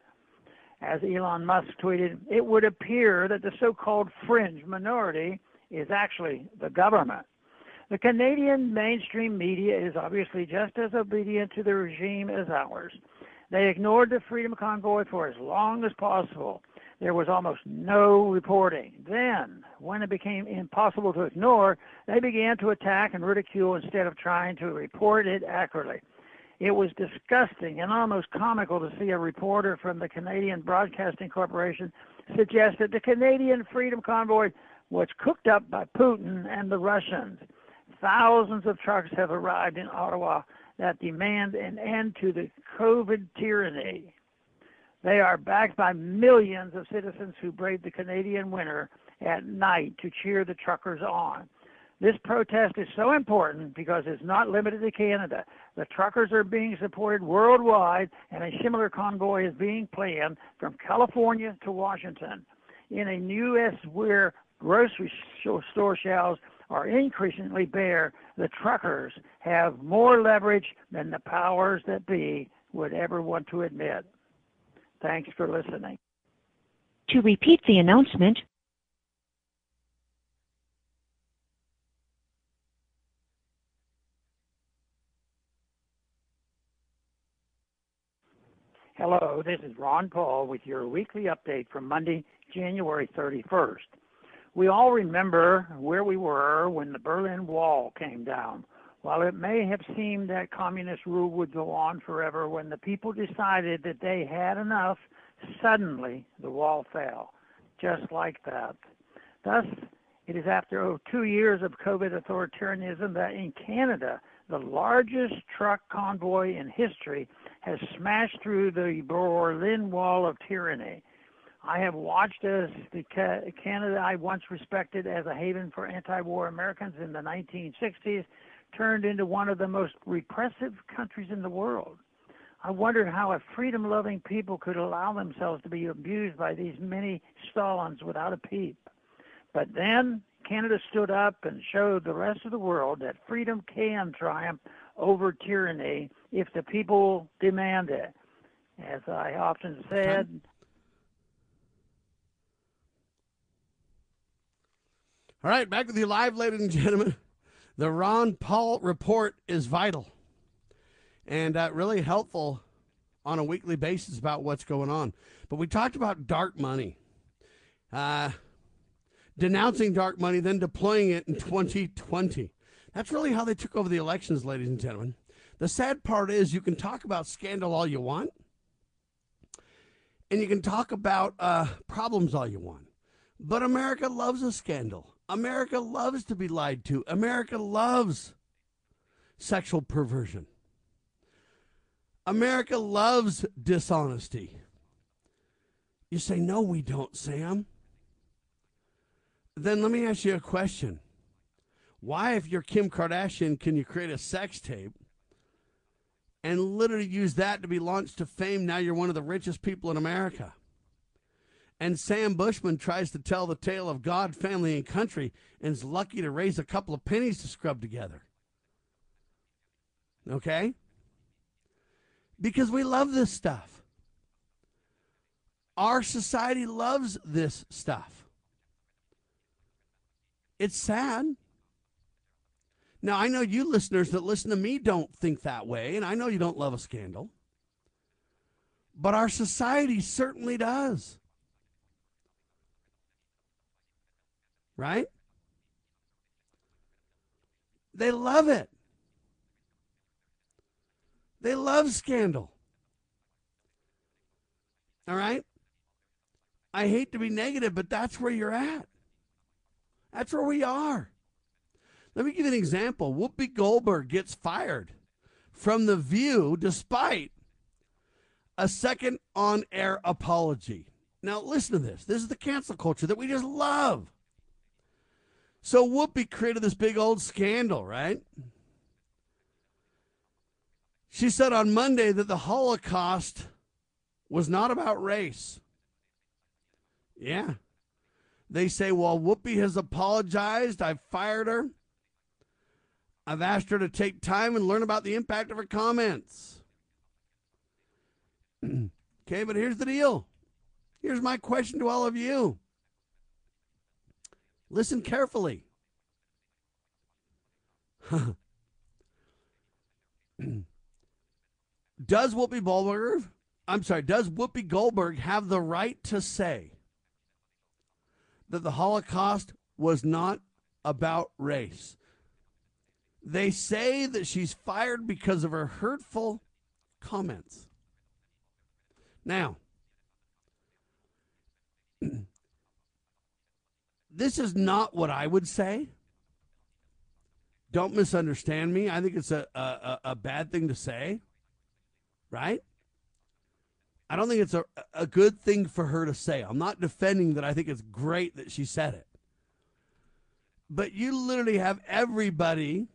As Elon Musk tweeted, it would appear that the so called fringe minority is actually the government. The Canadian mainstream media is obviously just as obedient to the regime as ours. They ignored the Freedom Convoy for as long as possible. There was almost no reporting. Then, when it became impossible to ignore, they began to attack and ridicule instead of trying to report it accurately. It was disgusting and almost comical to see a reporter from the Canadian Broadcasting Corporation suggest that the Canadian Freedom Convoy was cooked up by Putin and the Russians. Thousands of trucks have arrived in Ottawa that demand an end to the COVID tyranny. They are backed by millions of citizens who braved the Canadian winter at night to cheer the truckers on. This protest is so important because it's not limited to Canada. The truckers are being supported worldwide, and a similar convoy is being planned from California to Washington. In a U.S. where grocery store shelves are increasingly bare, the truckers have more leverage than the powers that be would ever want to admit. Thanks for listening. To repeat the announcement, Hello, this is Ron Paul with your weekly update from Monday, January 31st. We all remember where we were when the Berlin Wall came down. While it may have seemed that communist rule would go on forever, when the people decided that they had enough, suddenly the wall fell. Just like that. Thus, it is after oh, two years of COVID authoritarianism that in Canada, the largest truck convoy in history has smashed through the Berlin Wall of tyranny. I have watched as the Canada I once respected as a haven for anti-war Americans in the 1960s turned into one of the most repressive countries in the world. I wondered how a freedom-loving people could allow themselves to be abused by these many Stalins without a peep. But then Canada stood up and showed the rest of the world that freedom can triumph over tyranny if the people demand it. As I often said, All right, back with you live, ladies and gentlemen. The Ron Paul report is vital and uh, really helpful on a weekly basis about what's going on. But we talked about dark money, uh, denouncing dark money, then deploying it in 2020. That's really how they took over the elections, ladies and gentlemen. The sad part is you can talk about scandal all you want, and you can talk about uh, problems all you want. But America loves a scandal. America loves to be lied to. America loves sexual perversion. America loves dishonesty. You say, no, we don't, Sam. Then let me ask you a question. Why, if you're Kim Kardashian, can you create a sex tape and literally use that to be launched to fame? Now you're one of the richest people in America and Sam Bushman tries to tell the tale of God, family, and country and is lucky to raise a couple of pennies to scrub together. Okay? Because we love this stuff. Our society loves this stuff. It's sad. Now, I know you listeners that listen to me don't think that way, and I know you don't love a scandal. But our society certainly does. Right? They love it. They love scandal. All right? I hate to be negative, but that's where you're at. That's where we are. Let me give you an example. Whoopi Goldberg gets fired from The View despite a second on air apology. Now, listen to this. This is the cancel culture that we just love. So Whoopi created this big old scandal, right? She said on Monday that the Holocaust was not about race. Yeah. They say, well, Whoopi has apologized. I've fired her. I've asked her to take time and learn about the impact of her comments. okay, but here's the deal. Here's my question to all of you Listen carefully. does Whoopi Goldberg, I'm sorry, does Whoopi Goldberg have the right to say that the Holocaust was not about race? They say that she's fired because of her hurtful comments. Now, this is not what I would say. Don't misunderstand me. I think it's a, a, a bad thing to say, right? I don't think it's a, a good thing for her to say. I'm not defending that I think it's great that she said it. But you literally have everybody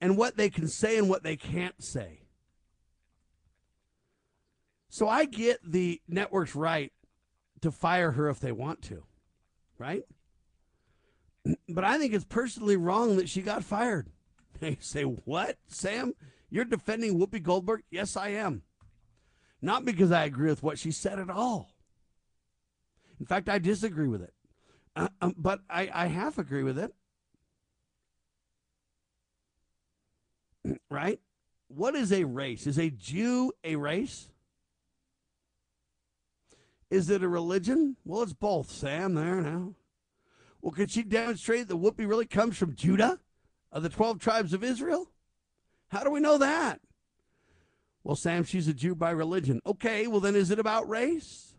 and what they can say and what they can't say. So I get the network's right to fire her if they want to, right? But I think it's personally wrong that she got fired. They say, What, Sam? You're defending Whoopi Goldberg? Yes, I am. Not because I agree with what she said at all. In fact, I disagree with it. Uh, um, but I, I half agree with it. right? what is a race? Is a Jew a race? Is it a religion? Well, it's both, Sam, there now. Well, could she demonstrate that Whoopi really comes from Judah, of the 12 tribes of Israel? How do we know that? Well, Sam, she's a Jew by religion. Okay, well, then is it about race?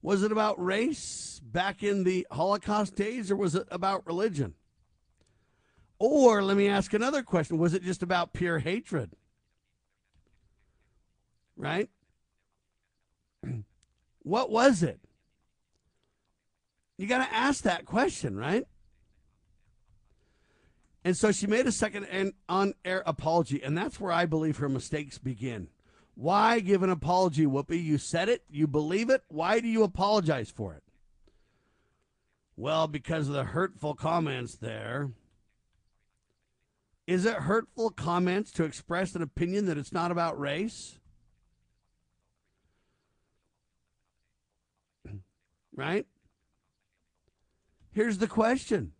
Was it about race back in the Holocaust days, or was it about religion? Or let me ask another question was it just about pure hatred? Right? What was it? You got to ask that question, right? And so she made a second and on air apology, and that's where I believe her mistakes begin. Why give an apology, Whoopi? You said it, you believe it. Why do you apologize for it? Well, because of the hurtful comments there. Is it hurtful comments to express an opinion that it's not about race? Right? Here's the question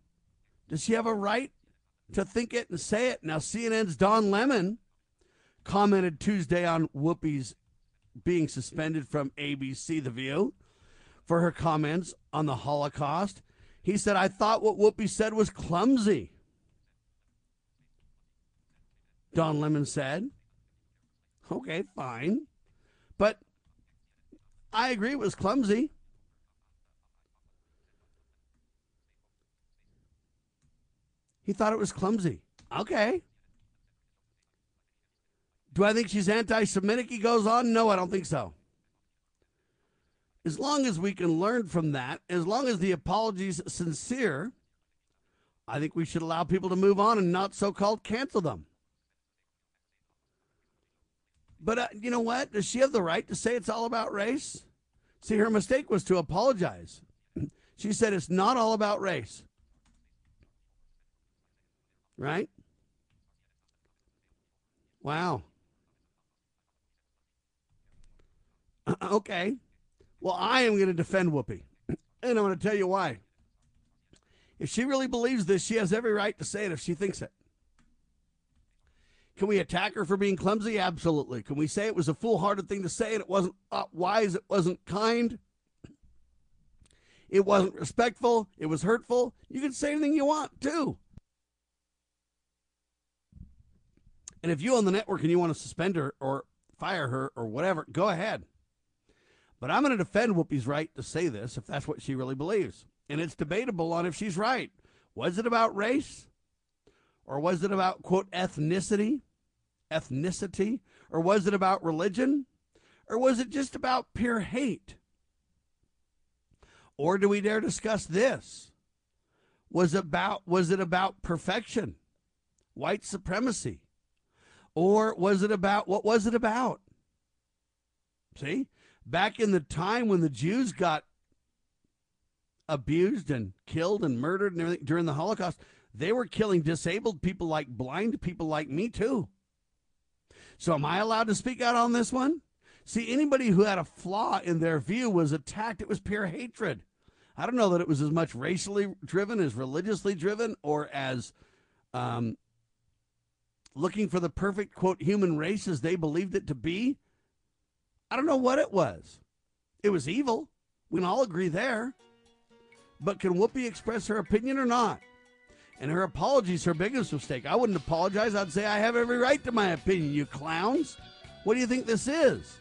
Does she have a right to think it and say it? Now, CNN's Don Lemon commented Tuesday on Whoopi's being suspended from ABC The View for her comments on the Holocaust. He said, I thought what Whoopi said was clumsy. Don Lemon said. Okay, fine. But I agree it was clumsy. He thought it was clumsy. Okay. Do I think she's anti Semitic? He goes on. No, I don't think so. As long as we can learn from that, as long as the apology's sincere, I think we should allow people to move on and not so called cancel them. But uh, you know what? Does she have the right to say it's all about race? See, her mistake was to apologize. She said it's not all about race. Right? Wow. okay. Well, I am going to defend Whoopi. And I'm going to tell you why. If she really believes this, she has every right to say it if she thinks it. Can we attack her for being clumsy? Absolutely. Can we say it was a foolhardy thing to say and it wasn't uh, wise, it wasn't kind, it wasn't respectful, it was hurtful? You can say anything you want, too. And if you own the network and you want to suspend her or fire her or whatever, go ahead. But I'm going to defend Whoopi's right to say this if that's what she really believes. And it's debatable on if she's right. Was it about race? Or was it about, quote, ethnicity? Ethnicity? Or was it about religion? Or was it just about pure hate? Or do we dare discuss this? Was about was it about perfection? White supremacy? Or was it about what was it about? See? Back in the time when the Jews got abused and killed and murdered and everything during the Holocaust, they were killing disabled people like blind people like me too. So am I allowed to speak out on this one? See, anybody who had a flaw in their view was attacked. It was pure hatred. I don't know that it was as much racially driven as religiously driven or as um, looking for the perfect, quote, human race as they believed it to be. I don't know what it was. It was evil. We can all agree there. But can Whoopi express her opinion or not? And her apology's her biggest mistake. I wouldn't apologize. I'd say I have every right to my opinion, you clowns. What do you think this is?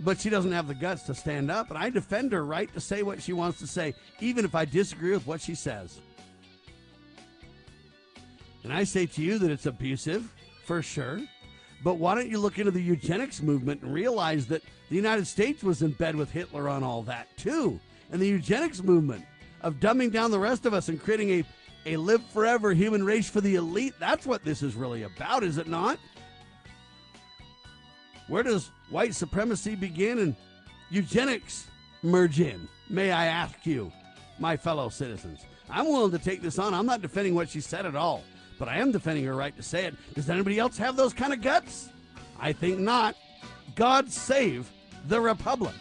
But she doesn't have the guts to stand up, and I defend her right to say what she wants to say, even if I disagree with what she says. And I say to you that it's abusive, for sure. But why don't you look into the eugenics movement and realize that the United States was in bed with Hitler on all that, too? And the eugenics movement of dumbing down the rest of us and creating a, a live forever human race for the elite, that's what this is really about, is it not? Where does white supremacy begin and eugenics merge in? May I ask you, my fellow citizens? I'm willing to take this on. I'm not defending what she said at all but I am defending her right to say it. Does anybody else have those kind of guts? I think not. God save the Republic.